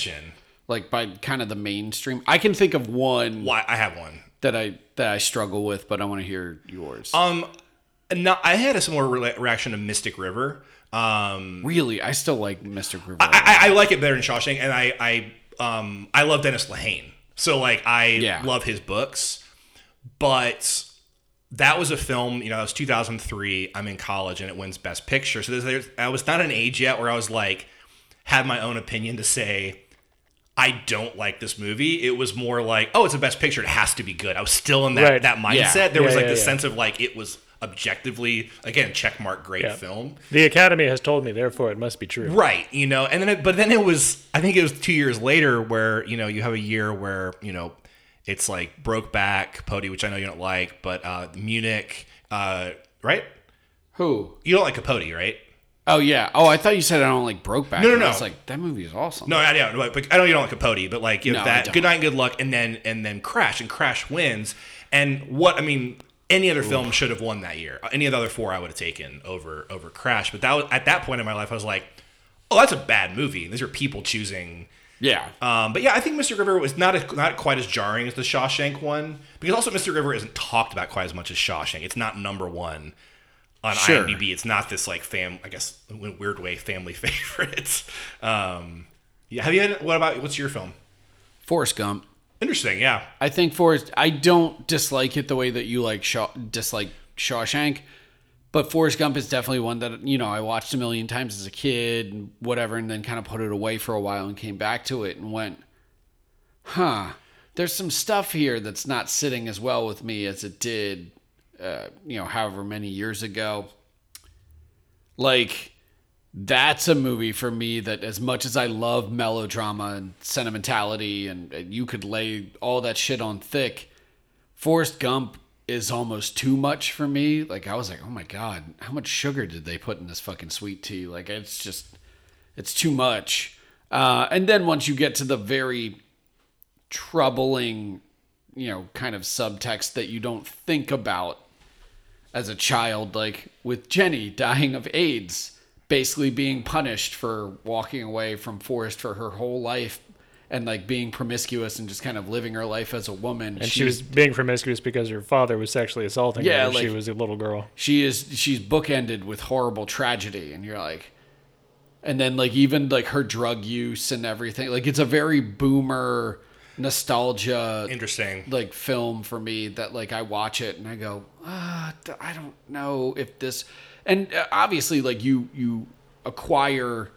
like by kind of the mainstream. I can think of one Why I have one. that I that I struggle with, but I want to hear yours. Um, no, I had a similar re- reaction to Mystic River. Um, really, I still like mystic River. I, I, I like it better than Shawshank, and I I um I love Dennis Lehane, so like I Yeah. love his books, but that was a film. You know, it was 2003. I'm in college, and it wins Best Picture. So there's, there's I was not an age yet where I was like had my own opinion to say. I don't like this movie. It was more like, oh, it's a best picture. It has to be good. I was still in that Right. that mindset. Yeah. There was like yeah, yeah. sense of like it was objectively again checkmark great Yeah. film. The Academy has told me, therefore it must be true. Right, you know, and then it, but then it was I think it was 2 years later where, you know, you have a year where, you know, it's like Brokeback, Capote, which I know you don't like, but uh Munich, uh right? Who? You don't like Capote, right? Oh yeah. Oh, I thought you said I don't like Brokeback. No, no, no. was like, that movie is awesome. No, I don't. But I know you don't like Capote, but like you know No, that. Good Night, and Good Luck, and then and then Crash, and Crash wins. And what I mean, any other film should have won that year. Any of the other four, I would have taken over over Crash. But that was at that point in my life, I was like, oh, that's a bad movie. These are people choosing. Yeah. Um, but yeah, I think Mystic River was not a, not quite as jarring as the Shawshank one because also Mystic River isn't talked about quite as much as Shawshank. It's not number one on Sure. IMDb. It's not this like fam. I guess weird way, family favorites. Um, yeah. Have you had? What about what's your film? Forrest Gump. Interesting. Yeah. I think Forrest. I don't dislike it the way that you like Shaw, dislike Shawshank, but Forrest Gump is definitely one that you know I watched a million times as a kid and whatever, and then kind of put it away for a while and came back to it and went, huh. There's some stuff here that's not sitting as well with me as it did, uh, you know, however many years ago. Like, that's a movie for me that as much as I love melodrama and sentimentality and, and you could lay all that shit on thick, Forrest Gump is almost too much for me. Like I was like, oh my god, how much sugar did they put in this fucking sweet tea? Like it's just, it's too much. Uh, and then once you get to the very troubling, you know, kind of subtext that you don't think about as a child, like with Jenny dying of AIDS, basically being punished for walking away from Forrest for her whole life and like being promiscuous and just kind of living her life as a woman. And she was being promiscuous because her father was sexually assaulting Yeah, her when she was a little girl. she is she's bookended with horrible tragedy and you're like and then like even like her drug use and everything like it's a very boomer nostalgia Interesting. like film for me that like I watch it and I go, ah, d- I don't know if this, and uh, obviously like you you acquire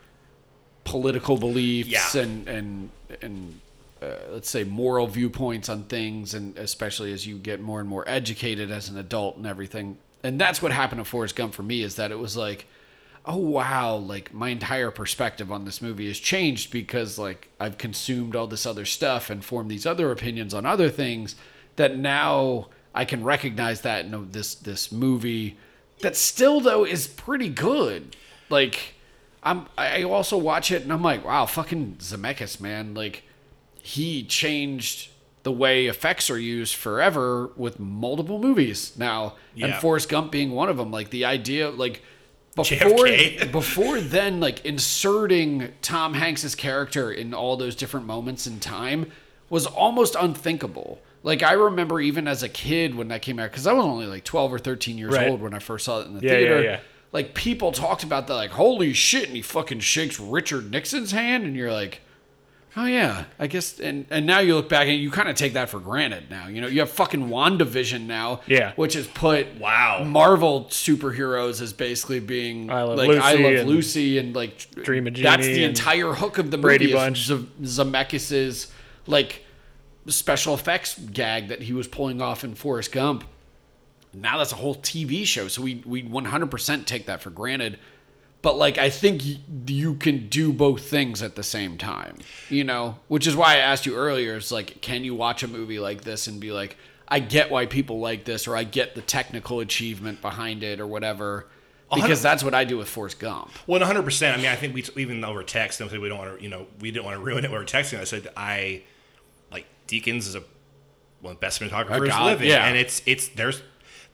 political beliefs Yeah. and and and uh, let's say moral viewpoints on things, and especially as you get more and more educated as an adult and everything, and that's what happened to Forrest Gump for me is that it was like. Oh wow, like my entire perspective on this movie has changed because like I've consumed all this other stuff and formed these other opinions on other things that now I can recognize that in this this movie that still though is pretty good. Like I'm I also watch it and I'm like, wow, fucking Zemeckis, man, like he changed the way effects are used forever with multiple movies now, and Forrest Gump being one of them. Like the idea, like before before then, like inserting Tom Hanks's character in all those different moments in time was almost unthinkable. Like I remember even as a kid when that came out, because I was only like twelve or thirteen years Right. old when I first saw it in the Yeah, yeah, theater. yeah. Like people talked about that, like holy shit, and he fucking shakes Richard Nixon's hand, and you're like, oh yeah, I guess. And and now you look back and you kind of take that for granted. Now you know you have fucking Wandavision now, Yeah. which has put Wow. Marvel superheroes as basically being I Love like I Love and Lucy and like Dream of That's the entire hook of the Brady movie. Bunch. Z- Zemeckis's like special effects gag that he was pulling off in Forrest Gump. Now that's a whole TV show, so we we 100% take that for granted. But like I think you can do both things at the same time, you know, which is why I asked you earlier. is like, can you watch a movie like this and be like, I get why people like this, or I get the technical achievement behind it, or whatever. Because that's what I do with Forrest Gump. Well, One hundred percent. I mean, I think we even over text. and we don't want to, you know, we didn't want to ruin it. We were texting. I said I like Deakins is a one of the best cinematographers oh, God, living, yeah. and it's it's there's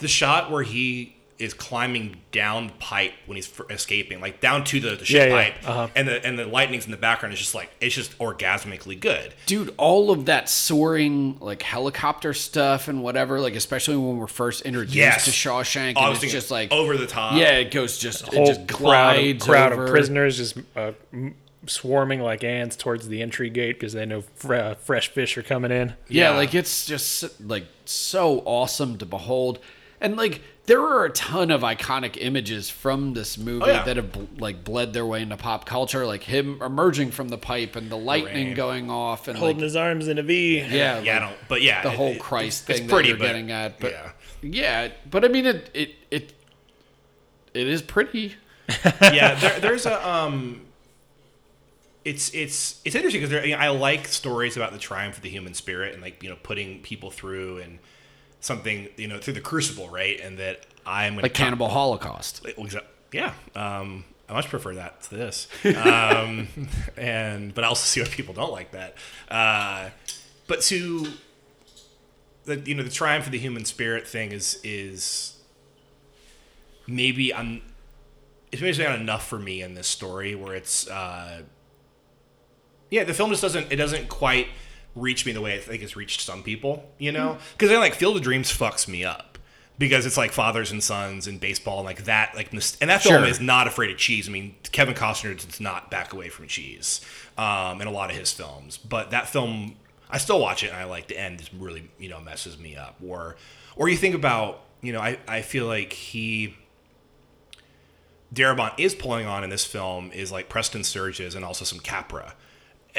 the shot where he is climbing down the pipe when he's escaping, like down to the, the ship Yeah, yeah. pipe, Uh-huh. and the and the lightning's in the background. It's just like it's just orgasmically good. dude all of that soaring like helicopter stuff and whatever like especially when we're first introduced Yes. to shawshank and it's just like over the top. yeah it goes just it whole just crowd, of, crowd over. of prisoners just uh, swarming like ants towards the entry gate because they know fre- uh, fresh fish are coming in. yeah, Yeah. like it's just like so awesome to behold and like there are a ton of iconic images from this movie Oh, yeah. that have bl- like bled their way into pop culture like him emerging from the pipe and the lightning Rain. going off and Holding like his arms in a V. yeah yeah, I don't. But yeah, the it- whole it- Christ it's- thing it's pretty, that but you're getting at. But yeah. yeah. but I mean it it it it is pretty. yeah, there, there's a um. It's it's it's interesting because you know, I like stories about the triumph of the human spirit and like you know putting people through and something you know through the crucible, right? And that I'm Like Cannibal Holocaust. Yeah, um, I much prefer that to this. Um, and but I also see why people don't like that. Uh, but to the you know the triumph of the human spirit thing is is maybe I'm it's maybe not enough for me in this story where it's uh, yeah the film just doesn't it doesn't quite reach me the way I think it's reached some people you know because then like Field of Dreams fucks me up because it's like fathers and sons and baseball and like that like and that film Sure. is not afraid of cheese I mean Kevin Costner does not back away from cheese um, in a lot of his films but that film I still watch it and I like the end just really you know messes me up or or you think about you know I, I feel like he Darabont is pulling on in this film is like Preston Sturges and also some Capra.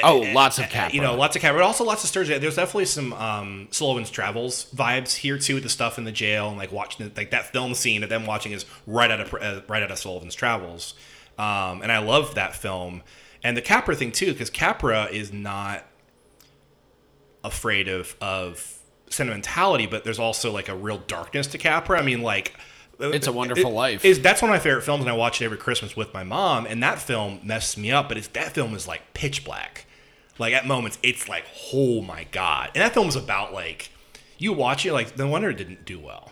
Oh, Eh, lots of eh, Capra. You know, lots of Capra, but also lots of Sturges. There's definitely some um, Sullivan's Travels vibes here too, with the stuff in the jail and like watching it, like that film scene of them watching is right out of uh, right out of Sullivan's Travels, um, and I love that film and the Capra thing too because Capra is not afraid of of sentimentality, but there's also like a real darkness to Capra. I mean, like It's a Wonderful Life. Is that's one of my favorite films, and I watch it every Christmas with my mom. And that film messes me up, but it's that film is like pitch black. Like at moments, it's like, oh my god! And that film is about like you watch it, like no wonder it didn't do well.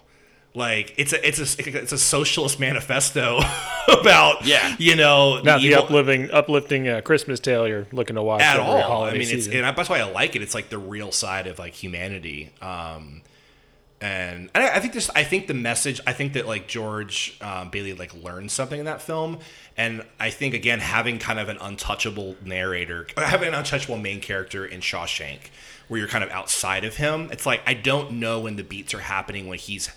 Like it's a it's a it's a socialist manifesto about Yeah. you know Not the evil- uplifting, uplifting uh, Christmas tale you're looking to watch at every all. I holiday mean, it's and that's why I like it. It's like the real side of like humanity. Um, and I, I think this. I think the message. I think that like George um, Bailey like learned something in that film, and I think again having kind of an untouchable narrator, having an untouchable main character in Shawshank, where you're kind of outside of him. It's like I don't know when the beats are happening when he's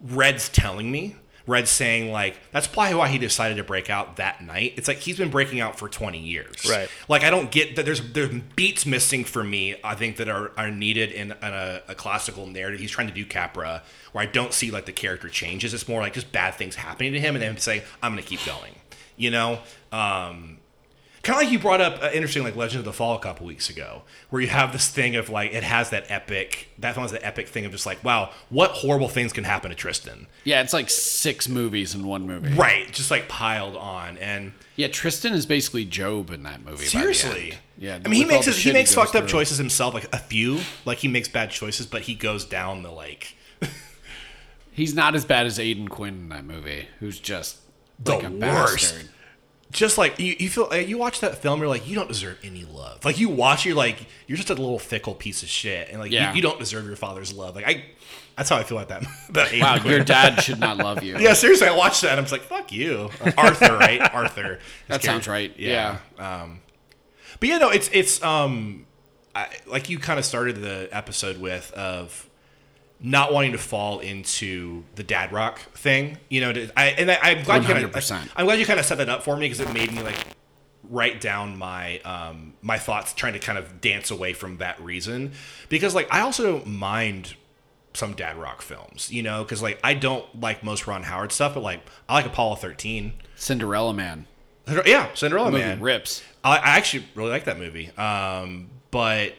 Red's telling me. Red's saying like that's probably why he decided to break out that night. It's like he's been breaking out for 20 years. Right. Like I don't get that there's there's beats missing for me. I think that are, are needed in, in a, a classical narrative. He's trying to do Capra where I don't see like the character changes. It's more like just bad things happening to him and then saying I'm gonna keep going. You know. Um, kind of like you brought up uh, interesting like Legend of the Fall a couple weeks ago, where you have this thing of like it has that epic that film has that epic thing of just like wow, what horrible things can happen to Tristan, Yeah, it's like six movies in one movie. right? Just like piled on and. Yeah, Tristan is basically Job in that movie. Seriously. Yeah. I mean, he makes his, he makes goes fucked up through. choices himself, like a few. Like he makes bad choices, but he goes down the like He's not as bad as Aidan Quinn in that movie, who's just The like worst. bastard. Just like you, you feel you watch that film, you're like you don't deserve any love. Like you watch, you're like you're just a little fickle piece of shit, and like you- Yeah. you, don't deserve your father's love. Like I, that's how I feel like that. that Wow, your dad should not love you. Yeah, seriously, I watched that and I'm just like, fuck you. Arthur, right? Arthur. That sounds right. Um, but yeah, no, it's it's um I, like you kind of started the episode with of not wanting to fall into the dad rock thing, you know. To, I and I, I'm glad you kind of 100%. I'm glad you kind of set that up for me because it made me like write down my um my thoughts, trying to kind of dance away from that reason because like I also don't mind some dad rock films, you know, because like I don't like most Ron Howard stuff, but like I like Apollo 13. Cinderella Man. Yeah, Cinderella Man. rips. I, I actually really like that movie. Um, but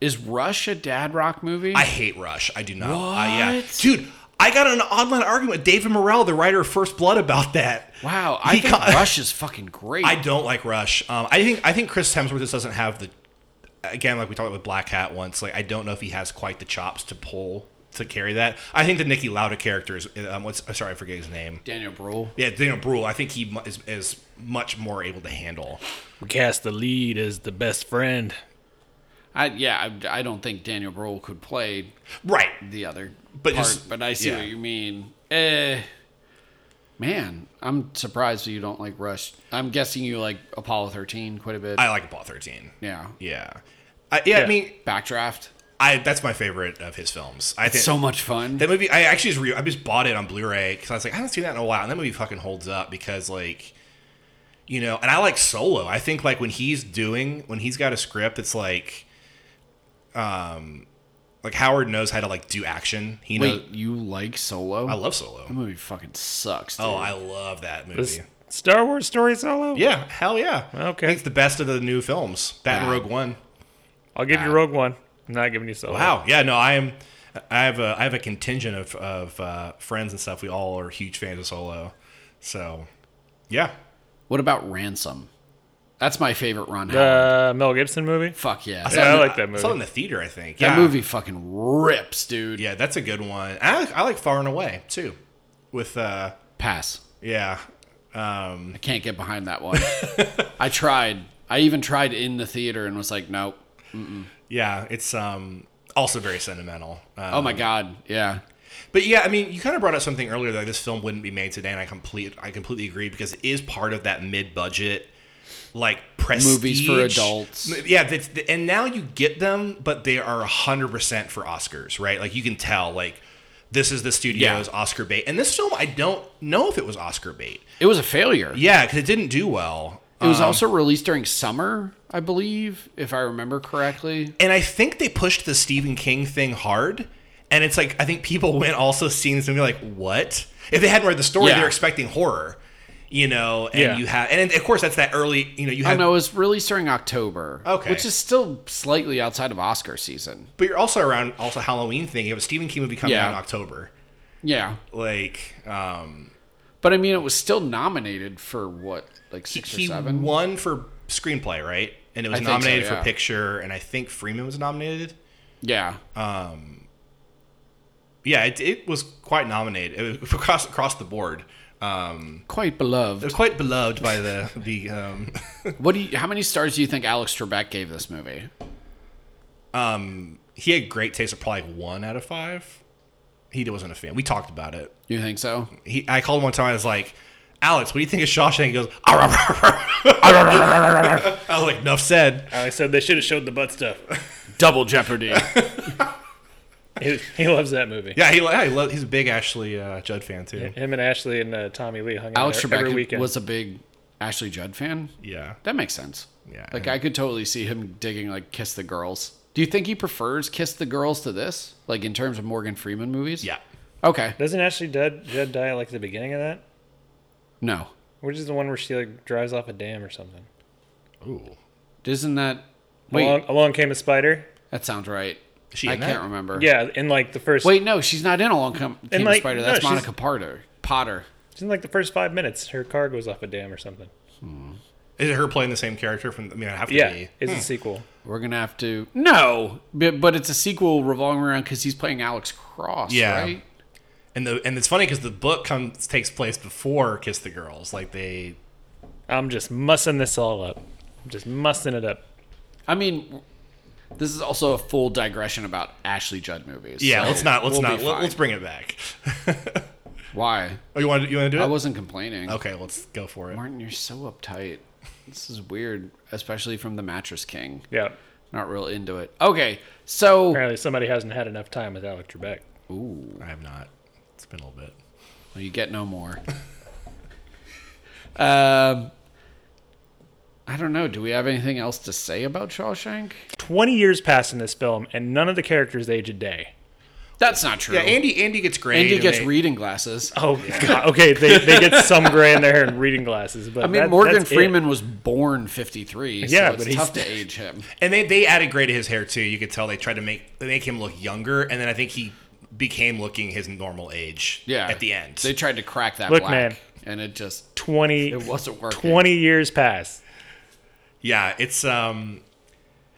Is Rush a dad rock movie? I hate Rush. I do not. I, yeah, What? dude. I got an online argument with David Morrell, the writer of First Blood, about that. wow, I He think ca- Rush is fucking great. I don't like Rush. Um, I think I think Chris Hemsworth just doesn't have the. Again, like we talked about with Black Hat once, like I don't know if he has quite the chops to pull to carry that. I think the Niki Lauda character is. Um, what's sorry, I forget his name. Daniel Bruhl. Yeah, Daniel Bruhl. I think he is, is much more able to handle. We cast the lead as the best friend. I yeah, I, I don't think Daniel Bruhl could play Right. the other But part, just- but I see yeah. what you mean. Eh, man, I'm surprised that you don't like Rush. I'm guessing you like Apollo 13 quite a bit. I like Apollo 13. yeah, Yeah. I, yeah, I mean, Backdraft. I that's my favorite of his films. I think So much fun. that movie. I actually just re- I just bought it on Blu-ray because I was like, I haven't seen that in a while, and that movie fucking holds up because like, you know, and I like Solo. I think like when he's doing when he's got a script, it's like, um, like Howard knows how to like do action. He knows. Wait, you like Solo? I love Solo. that movie. Fucking sucks. Dude. Oh, I love that movie. This Star Wars story solo? yeah, hell yeah. Okay. It's the best of the new films. That and Rogue One. I'll give you Rogue One. I'm not giving you solo. Wow. Yeah. No, I am. I have a I have a contingent of of uh, friends and stuff. We all are huge fans of Solo. So, yeah. What about Ransom? That's my favorite Ron Howard. The Mel Gibson movie? Fuck yeah. Yeah, I like that I saw it in the theater. I think That movie fucking rips, dude. Yeah, that's a good one. I like, I like Far and Away too. With uh, Pass. yeah, um, I can't get behind that one. I tried. I even tried in the theater and was like, nope. yeah. It's um also very sentimental. Um, Oh my god. Yeah. But yeah, I mean, you kind of brought up something earlier that this film wouldn't be made today, and I complete I completely agree because it is part of that mid budget like prestige Movies for adults. Yeah, that's, and now you get them, but they are hundred percent for Oscars, right? Like you can tell, like this is the studio's Oscar bait, and this film I don't know if it was Oscar bait. It was a failure. Yeah, because it didn't do well. It was Um, also released during summer, I believe, if I remember correctly. and I think they pushed the Stephen King thing hard. And it's like I think people went also seeing this movie like, what? If they hadn't read the story, Yeah. they're expecting horror, you know. And Yeah. you have, and of course that's that early, you know, you I have. don't know, it was released during October. Okay. Which is still slightly outside of Oscar season. But you're also around also Halloween thing. You have a Stephen King movie coming Yeah. out in October. Yeah. Like, um, But I mean, it was still nominated for what, like he, six or he won for screenplay, right? And it was I think so, nominated yeah. for picture, and I think Freeman was nominated. Yeah. Um. Yeah, it, it was quite nominated it was across across the board. Um, Quite it beloved. was quite beloved by the the um, What do you? How many stars do you think Alex Trebek gave this movie? um he had great taste of probably one out of five. He wasn't a fan. We talked about it. You think so? He I called him one time. I was like, Alex, what do you think of Shawshank? He goes, "Arr, arr, arr, arr." I was like, enough said. I said they should have showed the butt stuff. Double Jeopardy. he, he loves that movie. Yeah, he, yeah, he lo- he's a big Ashley uh, Judd fan too. Him and Ashley and uh, Tommy Lee hung Alex out every Trebek weekend. was a big Ashley Judd fan. Yeah. That makes sense. Yeah, Like I could totally see him digging like Kiss the Girls. Do you think he prefers Kiss the Girls to this? Like in terms of Morgan Freeman movies? Yeah. Okay. Doesn't Ashley Judd, Judd die like at the beginning of that? No. Which is the one where she like drives off a dam or something? Ooh. Isn't that? Wait, Along, Along Came a Spider. that sounds right. Is she I can't that? remember. Yeah, in like the first. Wait, no, she's not in Along Come Came a like- Spider. That's she's- Monica Potter. Potter. It's in like the first five minutes. Her car goes off a dam or something. Hmm. Is it her playing the same character from? I mean, I have to Yeah, be. it's a hmm. sequel. We're gonna have to no, but, but it's a sequel revolving around because he's playing Alex Cross, Yeah. right? And the and it's funny because the book comes takes place before Kiss the Girls. Like they. I'm just mussing this all up. I'm just mussing it up. I mean, this is also a full digression about Ashley Judd movies. Yeah, so let's not. Let's we'll not. Let, fine. let's bring it back. Why? Oh, you want to? You want to do it? I wasn't complaining. okay, let's go for it. Martin, you're so uptight. This is weird, especially from the Mattress King. Yeah. Not real into it. Okay, so Apparently, somebody hasn't had enough time with Alex Trebek. Ooh, I have not. It's been a little bit. Well, you get no more. um, I don't know. Do we have anything else to say about Shawshank? 20 years passed in this film, and none of the characters age a day. That's not true. Yeah, Andy. Andy gets great. Andy gets they- reading glasses. Oh, God. Okay, they, they get some gray in their hair and reading glasses. But I mean, that- Morgan that's it. Freeman was born 53, so Yeah, it's but he's- tough to age him. And they, they added gray to his hair too. You could tell they tried to make make him look younger, and then I think he became looking his normal age. Yeah. At the end. They tried to crack that Look, black, man. and it just 20, it wasn't working. 20 years pass. Yeah, it's um.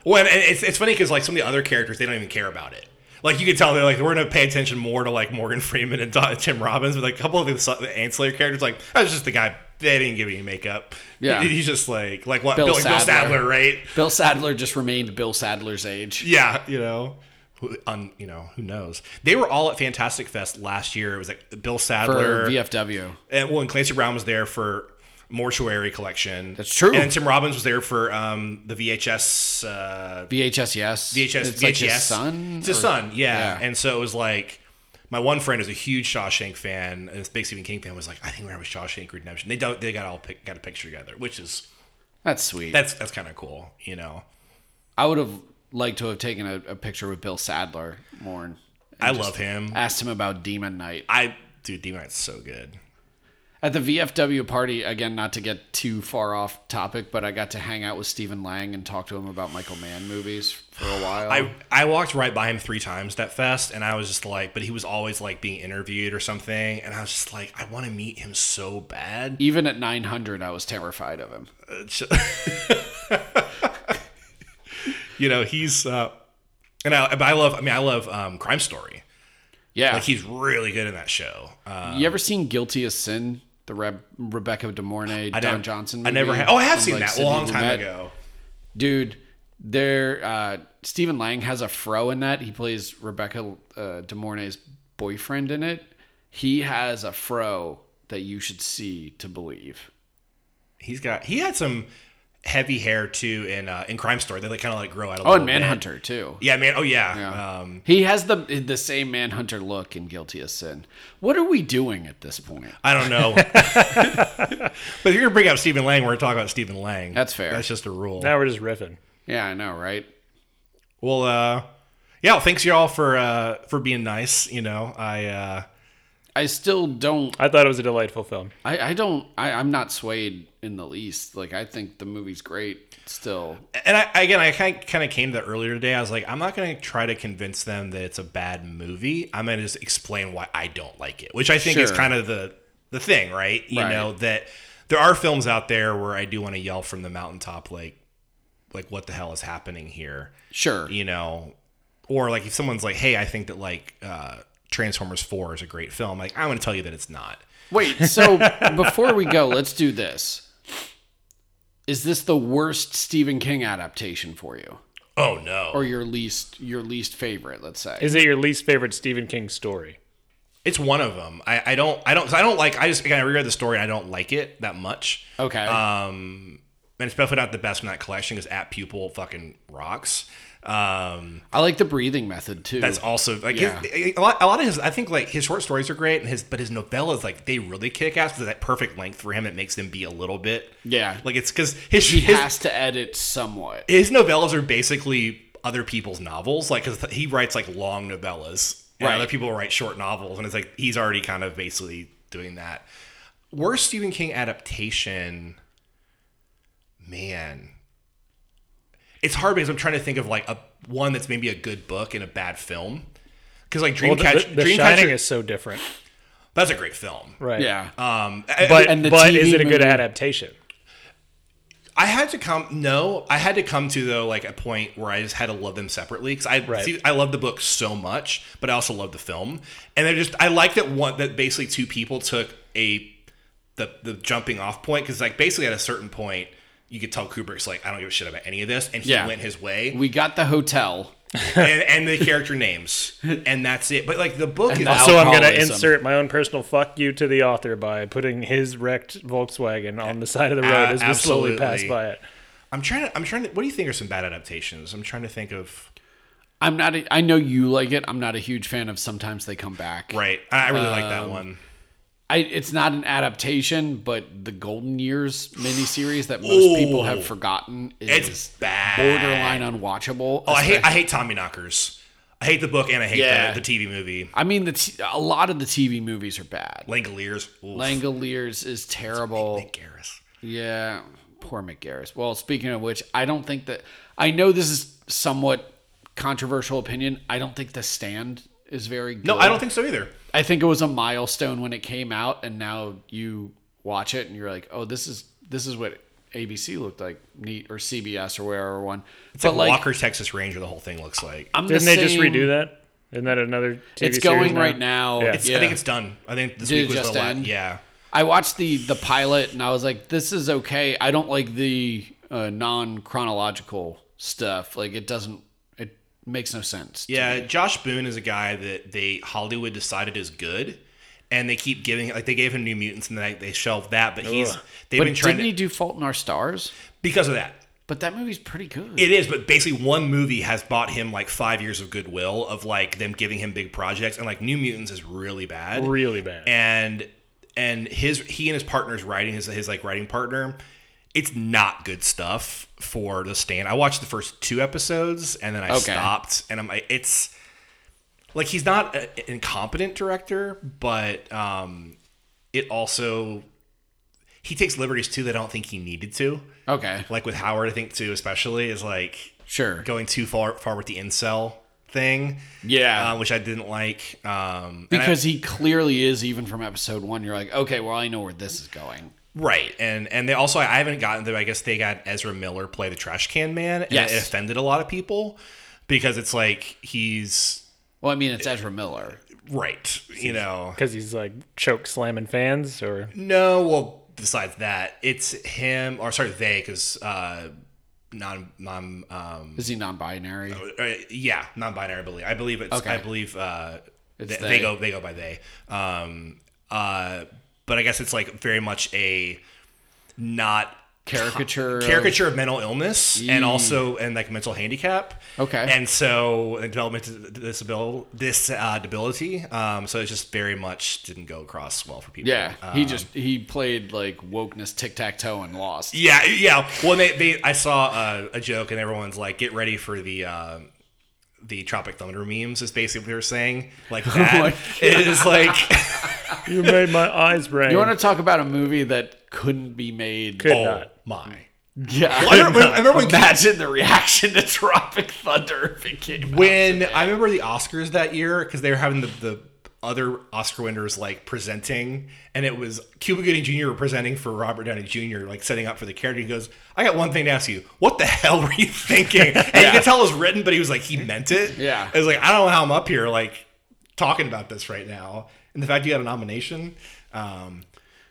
Well, and it's it's funny because like some of the other characters, they don't even care about it. Like you can tell they're like we're gonna pay attention more to like Morgan Freeman and Don- Tim Robbins, but like a couple of the, the ancillary characters, like that's just the guy. They didn't give any makeup. Yeah. He's just like like what Bill Bill, Bill Sadler. Sadler, right? Bill Sadler just remained Bill Sadler's age. Yeah, you know, who, un, you know who knows? They were all at Fantastic Fest last year. It was like Bill For Sadler, VFW. and well, and Clancy Brown was there for Mortuary Collection. That's true. And Tim Robbins was there for um, the VHS. Uh, VHS, yes. VHS. It's VHS. like his son? It's his or- son. Yeah. Yeah. And so it was like. My one friend is a huge Shawshank fan, and this big Stephen King fan was like, "I think we're a Shawshank Redemption." They don't. They got all pic, got a picture together, which is That's sweet. that's that's kind of cool, you know. I would have liked to have taken a, a picture with Bill Sadler more. and I love him. Asked him about Demon Knight. I dude, Demon Knight's so good. At the VFW party, again, not to get too far off topic, but I got to hang out with Stephen Lang and talk to him about Michael Mann movies for a while. I I walked right by him three times that fest, and I was just like, but he was always like being interviewed or something, and I was just like, I want to meet him so bad. Even at 900, I was terrified of him. You know, he's uh, and I, but I love. I mean, I love um, Crime Story. Yeah. Like he's really good in that show. Uh, you ever seen Guilty as Sin? The Re- Rebecca De Mornay, I Don Johnson. I never movie had. Oh, I have seen like, that a long time Lumet? ago. dude there uh stephen lang has a fro in that he plays rebecca uh, de mornay's boyfriend in it he has a fro that you should see to believe He's got. He had some heavy hair too in uh, in Crime Story. They like kind of like grow out. A oh and little bit. manhunter too Yeah, man. Oh yeah. Yeah. Um, he has the the same manhunter look in guilty as sin what are we doing at this point I don't know. but if you're gonna bring up Stephen Lang, we're gonna talk about Stephen Lang. That's fair. That's just a rule. Now we're just riffing. yeah i know right Well, uh, yeah. Well, thanks y'all for uh, for being nice. You know, I uh, i still don't I thought it was a delightful film. i, I don't I, i'm not swayed in the least like i think the movie's great still and I again, I kind kind of came to that earlier today. I was like, I'm not gonna try to convince them that it's a bad movie. I'm gonna just explain why I don't like it, which I think is kind of the the thing, right? You Right. know that there are films out there where I do want to yell from the mountaintop, like like what the hell is happening here? sure you know, or like if someone's like, "Hey, I think that like uh, Transformers Four is a great film," like I'm going to tell you that it's not. Wait, so before we go, let's do this. Is this the worst Stephen King adaptation for you? Oh no, Or your least your least favorite, let's say? Is it your least favorite Stephen King story? it's one of them. I, I don't I don't 'cause I don't like. I just again I reread the story. and I don't like it that much. okay. Um, and it's definitely not the best from that collection because Apt Pupil fucking rocks. Um, I like the breathing method too. that's also like Yeah. his, a lot. A lot of his, I think, like his short stories are great, and his but his novellas like they really kick ass because that perfect length for him. It makes them be a little bit Yeah. Like it's because his he his, has to edit somewhat. his novellas are basically other people's novels. Like, cause he writes like long novellas, and Right. other people write short novels, and it's like he's already kind of basically doing that. Worst Stephen King adaptation, man. It's hard because I'm trying to think of like a one that's maybe a good book and a bad film. Because like Well, the, Dreamcatcher, the, the Dreamcatcher, Shining is so different, that's a great film. right? Yeah. Um, But And the but is it a good movie- adaptation? I had to come. No, I had to come to though like a point where I just had to love them separately because I Right. see, I love the book so much, but I also love the film, and I just I like that one that basically two people took a the the jumping off point because like basically at a certain point you could tell Kubrick's like I don't give a shit about any of this, and he Yeah. went his way, We got the hotel. and, and the character names, and that's it. But like the book is that's- So I'm going to insert my own personal fuck you to the author by putting his wrecked Volkswagen on the side of the road A- as we slowly pass by it. I'm trying to I'm trying to. What do you think are some bad adaptations? I'm trying to think of I'm not. A, I know you like it. I'm not a huge fan of. Sometimes they come back. right. I I really like Um, that one. I. It's not an adaptation, but the Golden Years miniseries that most people have forgotten is It's bad. borderline unwatchable. Oh, I hate I hate Tommy Knockers. I hate the book and I hate Yeah. the, the TV movie. I mean, the t- a lot of the TV movies are bad. Langoliers. Oof. Langoliers is terrible. Mick Garris. Yeah, poor Mick Garris. Well, speaking of which, I don't think that I know this is somewhat controversial opinion. I don't think The Stand is very good. No, I don't think so either. I think it was a milestone when it came out, and now you watch it and you're like, oh, this is this is what ABC looked like, neat or CBS or wherever one. It's like, Walker Texas Ranger. The whole thing looks like. I'm Didn't they just redo that? Isn't that another TV It's going now? right now. Yeah. It's, yeah. I think it's done. I think this Did week was just the last. end? Yeah. I watched the the pilot and I was like, this is okay. I don't like the uh, non chronological stuff. Like it doesn't. It makes no sense. Yeah, me. Josh Boone is a guy that they Hollywood decided is good, and they keep giving like they gave him New Mutants and they, they shelved that, but he's they've But been trying didn't to he do Fault in Our Stars? because of that. But that movie's pretty good. It is, but basically one movie has bought him like five years of goodwill of like them giving him big projects, and like New Mutants is really bad, Really bad. and and his he and his partner's writing his his like writing partner. It's not good stuff for the stand. I watched the first two episodes and then I Okay. stopped, and I'm like, it's like he's not an incompetent director, but um, it also he takes liberties too that I don't think he needed to. okay, Like with Howard, I think too, especially is like sure. going too far far with the incel thing. Yeah. uh, which I didn't like. Um, and I- because he clearly is even from episode one. You're like, okay, well, I know where this is going. Right, and and they also I haven't gotten there. I guess they got Ezra Miller play the trash can man, and Yes. it offended a lot of people because it's like he's Well, I mean, it's Ezra Miller. right, you know. Because he's like choke slamming fans, or No, well, besides that, it's him or sorry they because uh, non non um Is he non-binary? uh, yeah non-binary I believe I believe it's Okay. I believe uh It's they, they. they go they go by they um uh but I guess it's like very much a not Caricature. of- caricature of mental illness and also and like mental handicap Okay. and so and developmental disability this uh debility um so it just very much didn't go across well for people Yeah, he Um, just he played like wokeness tic tac toe and lost. Yeah, yeah. Well, they, they I saw uh, a joke and everyone's like, "Get ready for the uh, the Tropic Thunder memes." Is basically what they were saying. Like oh my that it is like, you made my eyes rain. You want to talk about a movie that couldn't be made? Could oh not. my. Yeah, Well, I remember, I remember when, imagine the reaction to Tropic Thunder if it came when today. I remember the Oscars that year because they were having the, the other Oscar winners like presenting, and it was Cuba Gooding Jr. presenting for Robert Downey Jr. like setting up for the character. He goes, "I got one thing to ask you. What the hell were you thinking?" And you could tell it was written, but he was like, he meant it. Yeah. it was like I don't know how I'm up here like talking about this right now, and the fact you got a nomination. Um,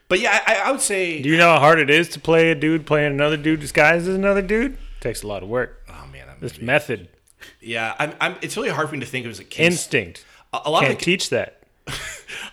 but yeah, I, I would say, Do you know how hard it is to play a dude playing another dude disguised as another dude? takes a lot of work. oh man, This method, yeah, I'm, I'm, it's really hard for me to think of as a King. instinct. a, a lot Can't of the, teach that.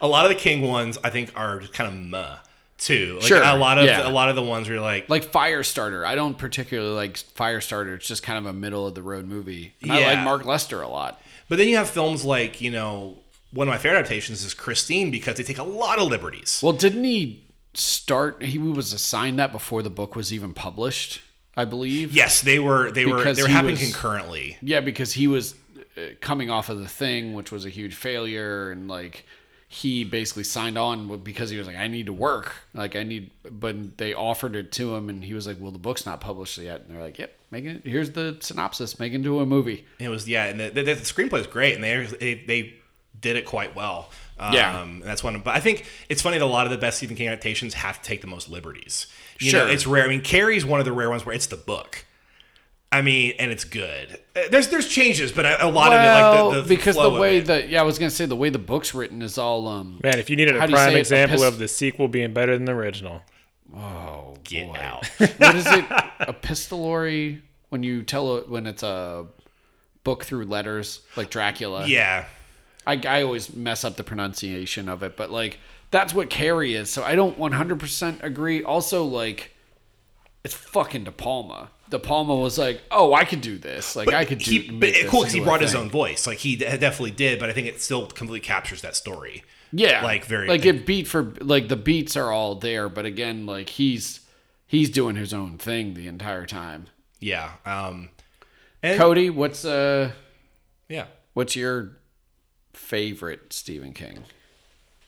A lot of the King ones I think are just kind of meh too. Like Sure, a lot of yeah. a lot of the ones where you're like, like Firestarter. I don't particularly like Firestarter. It's just kind of a middle of the road movie. And I like Mark Lester a lot. but then you have films like you know one of my favorite adaptations is Christine because they take a lot of liberties. Well, didn't he start? He was assigned that before the book was even published, I believe. Yes, they were they were they were happening was- concurrently. Yeah, because he was uh, coming off of the thing, which was a huge failure, and like he basically signed on because he was like, I need to work. Like I need, but they offered it to him, and he was like, Well, the book's not published yet. And they're like, Yep, making it. Here's the synopsis. Make it into a movie. It was yeah, and the, the, the screenplay is great, and they they, they did it quite well. Um, Yeah. and that's one. But I think it's funny that a lot of the best Stephen King adaptations have to take the most liberties. You Sure. know, it's rare. I mean, Carrie's one of the rare ones where it's the book. I mean, and it's good. Uh, There's there's changes, but a, a lot well, of it, like the, the because flow the way it. that yeah, I was gonna say the way the book's written is all um. Man, if you needed a How do you prime example Epist- of the sequel being better than the original, Oh, get boy. out. what is it? Epistolary when you tell it when it's a book through letters like Dracula. yeah, I, I always mess up the pronunciation of it, but like that's what Carrie is. So I don't 100% agree. Also, like it's fucking De Palma. De Palma was like, "Oh, I could do this. Like I could do." he, but cool because he brought his own voice. Like he definitely did, but I think it still completely captures that story. Yeah, like very like it beat for like the beats are all there, but again, like he's he's doing his own thing the entire time. yeah. Um, and Cody, what's uh yeah. what's your favorite Stephen King?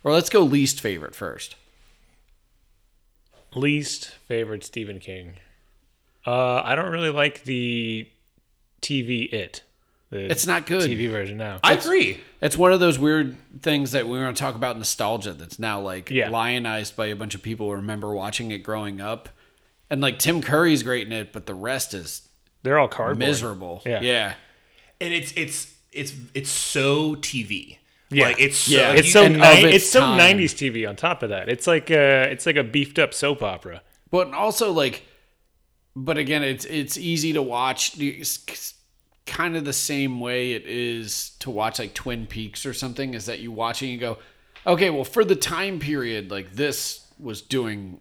Or let's go least favorite first. Least favorite Stephen King. Uh, I don't really like the TV It. The It's not good. TV version now. I agree. It's one of those weird things that we were going to talk about nostalgia that's now like Yeah. lionized by a bunch of people who remember watching it growing up. And like Tim Curry's great in it, but the rest is They're all cardboard. miserable. Yeah. Yeah. and it's it's it's it's so TV. Yeah. like it's Yeah. so, It's so and of ni- its it's so time. '90s TV. On top of that, it's like a it's like a beefed up soap opera. But also like but again, it's it's easy to watch it's kind of the same way it is to watch like Twin Peaks or something is that you watch it and you go, "Okay, well for the time period like this was doing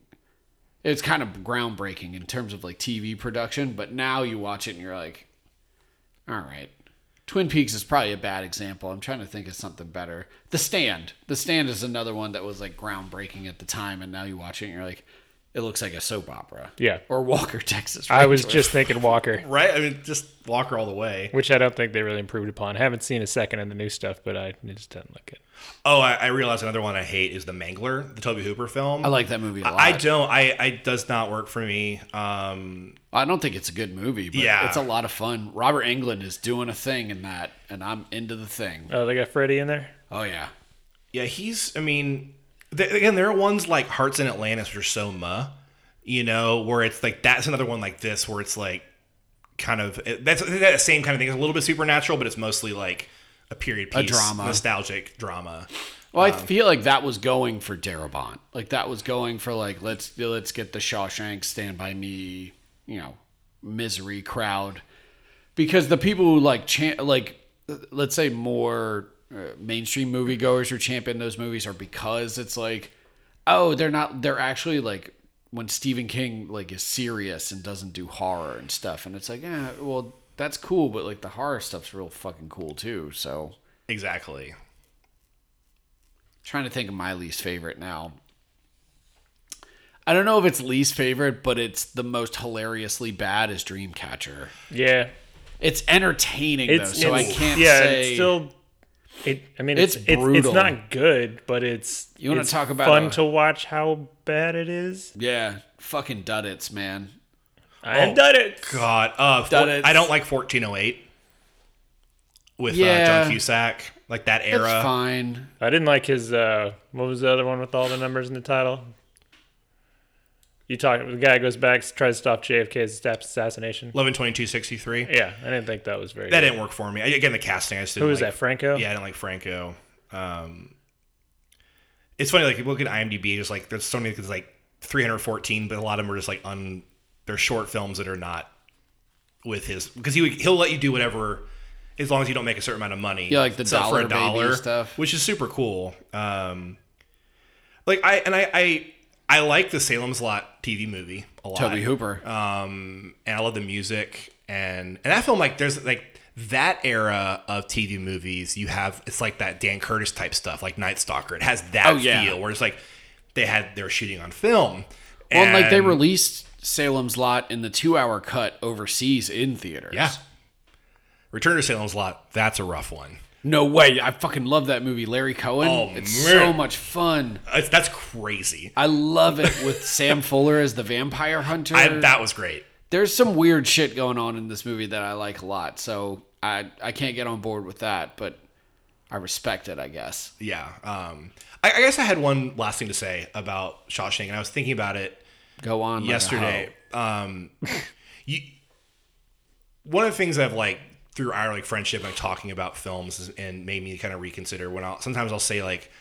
it's kind of groundbreaking in terms of like TV production, but now you watch it and you're like, all right. Twin Peaks is probably a bad example. I'm trying to think of something better. The Stand. The Stand is another one that was like groundbreaking at the time, and now you watch it and you're like, it looks like a soap opera. Yeah. Or Walker, Texas. I was just thinking Walker, right. I mean, just Walker all the way. which I don't think they really improved upon. I haven't seen a second in the new stuff, but I it just didn't look it. Oh, I, I realize another one I hate is the Mangler, the Tobe Hooper film. I like that movie a lot. I, I don't. I I does not work for me. Um, I don't think it's a good movie, but Yeah. it's a lot of fun. Robert Englund is doing a thing in that, and I'm into the thing. Oh, they got Freddy in there. Oh yeah. yeah, he's. I mean, th- again, there are ones like Hearts in Atlantis, which are so muh. You know, where it's like that's another one like this, where it's like kind of that's that same kind of thing. It's a little bit supernatural, but it's mostly like a period piece, a drama. nostalgic drama. Well, Um, I feel like that was going for Darabont. Like that was going for like let's let's get the Shawshank Stand by Me, you know, misery crowd, because the people who like cha- like let's say more uh, mainstream moviegoers who champion those movies are because it's like oh they're not they're actually like when Stephen King like is serious and doesn't do horror and stuff and it's like yeah well that's cool but like the horror stuff's real fucking cool too so Exactly. trying to think of my least favorite now. I don't know if it's least favorite, but it's the most hilariously bad is Dreamcatcher. Yeah, It's entertaining it's though, so I it's- can't yeah, say it's still. It, I mean, It's it's it's, it's, not good, but it's You wanna talk about fun a- to watch how bad it is. yeah, fucking duddits, man. I have done it. God, uh, That four- is- I don't like 1408 with uh, John Cusack, like that It's era. fine. I didn't like his. uh What was the other one with all the numbers in the title? You talk. The guy goes back, tries to stop JFK's assassination. 11 22 63. Yeah, I didn't think that was very. That good. didn't work for me. I- Again, the casting. I just didn't Who was like, that? Franco. Yeah, I didn't like Franco. Um, it's funny, like you look at IMDb, just like there's so many, there's like 314, but a lot of them are just like un, they're short films that are not with his because he would, he'll let you do whatever as long as you don't make a certain amount of money. Yeah, like the dollar baby stuff. which is super cool. Um, like I and I I I like the Salem's Lot TV movie a lot. Tobe Hooper. Um, and I love the music and and that film like there's like that era of TV movies. You have it's like that Dan Curtis type stuff, like Night Stalker. It has that Oh, yeah. feel where it's like they had they were shooting on film. well, and, like they released Salem's Lot in the two-hour cut overseas in theaters. yeah. Return to Salem's Lot. That's a rough one. No way. I fucking love that movie. Larry Cohen. Oh, it's man. so much fun. It's, that's crazy. I love it with Sam Fuller as the vampire hunter. I, that was great. There's some weird shit going on in this movie that I like a lot. So I I can't get on board with that, but I respect it, I guess. Yeah. Um, I, I guess I had one last thing to say about Shawshank, and I was thinking about it Go on. like yesterday. Um, you, one of the things I've like through our like friendship and talking about films is, and made me kind of reconsider when I'll sometimes I'll say like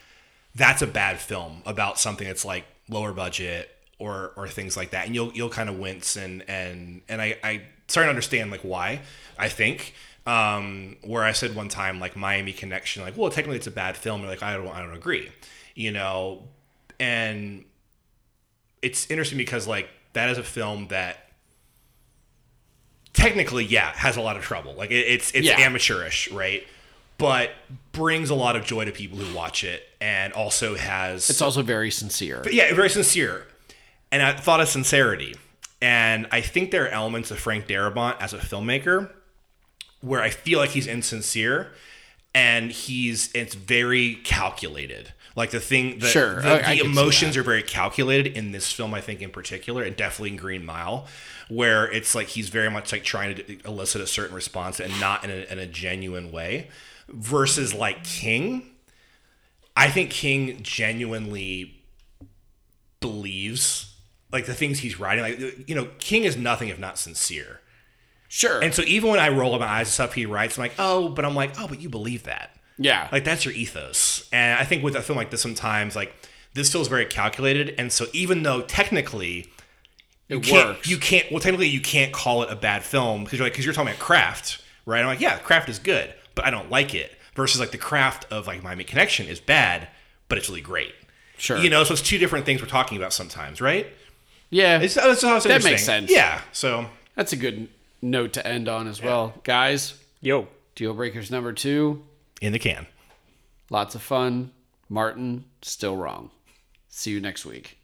that's a bad film about something that's like lower budget or or things like that, and you'll you'll kind of wince and and and I I starting to understand like why I think. Um, where I said one time like Miami Connection, like, well, technically it's a bad film. Like, I don't, I don't agree, you know, and it's interesting because like that is a film that technically, yeah, has a lot of trouble. Like it, it's it's Yeah. amateurish, right? But brings a lot of joy to people who watch it, and also has It's also very sincere. but yeah, very sincere. And I thought of sincerity. And I think there are elements of Frank Darabont as a filmmaker where I feel like he's insincere and he's it's very calculated. Like the thing, the, Sure, the, I- the emotions that. are very calculated in this film. I think in particular, and definitely in Green Mile, where it's like he's very much like trying to elicit a certain response and not in a, in a genuine way. Versus like King, I think King genuinely believes like the things he's writing. Like you know, King is nothing if not sincere. Sure. And so even when I roll my eyes at stuff he writes, I'm like, oh, but I'm like, oh, but you believe that. yeah. Like that's your ethos. And I think with a film like this, sometimes like this feels very calculated. And so even though technically you It can't, works. you can't. Well, technically you can't call it a bad film because you're like because you're talking about craft, right? I'm like, yeah, craft is good, but I don't like it. Versus like the craft of like Miami Connection is bad, but it's really great. Sure. You know, so it's two different things we're talking about sometimes, right? yeah. It's, how it's That makes sense. Yeah. So That's a good note to end on as well. Guys, yo, deal breakers number two in the can. Lots of fun. Martin, still wrong. See you next week.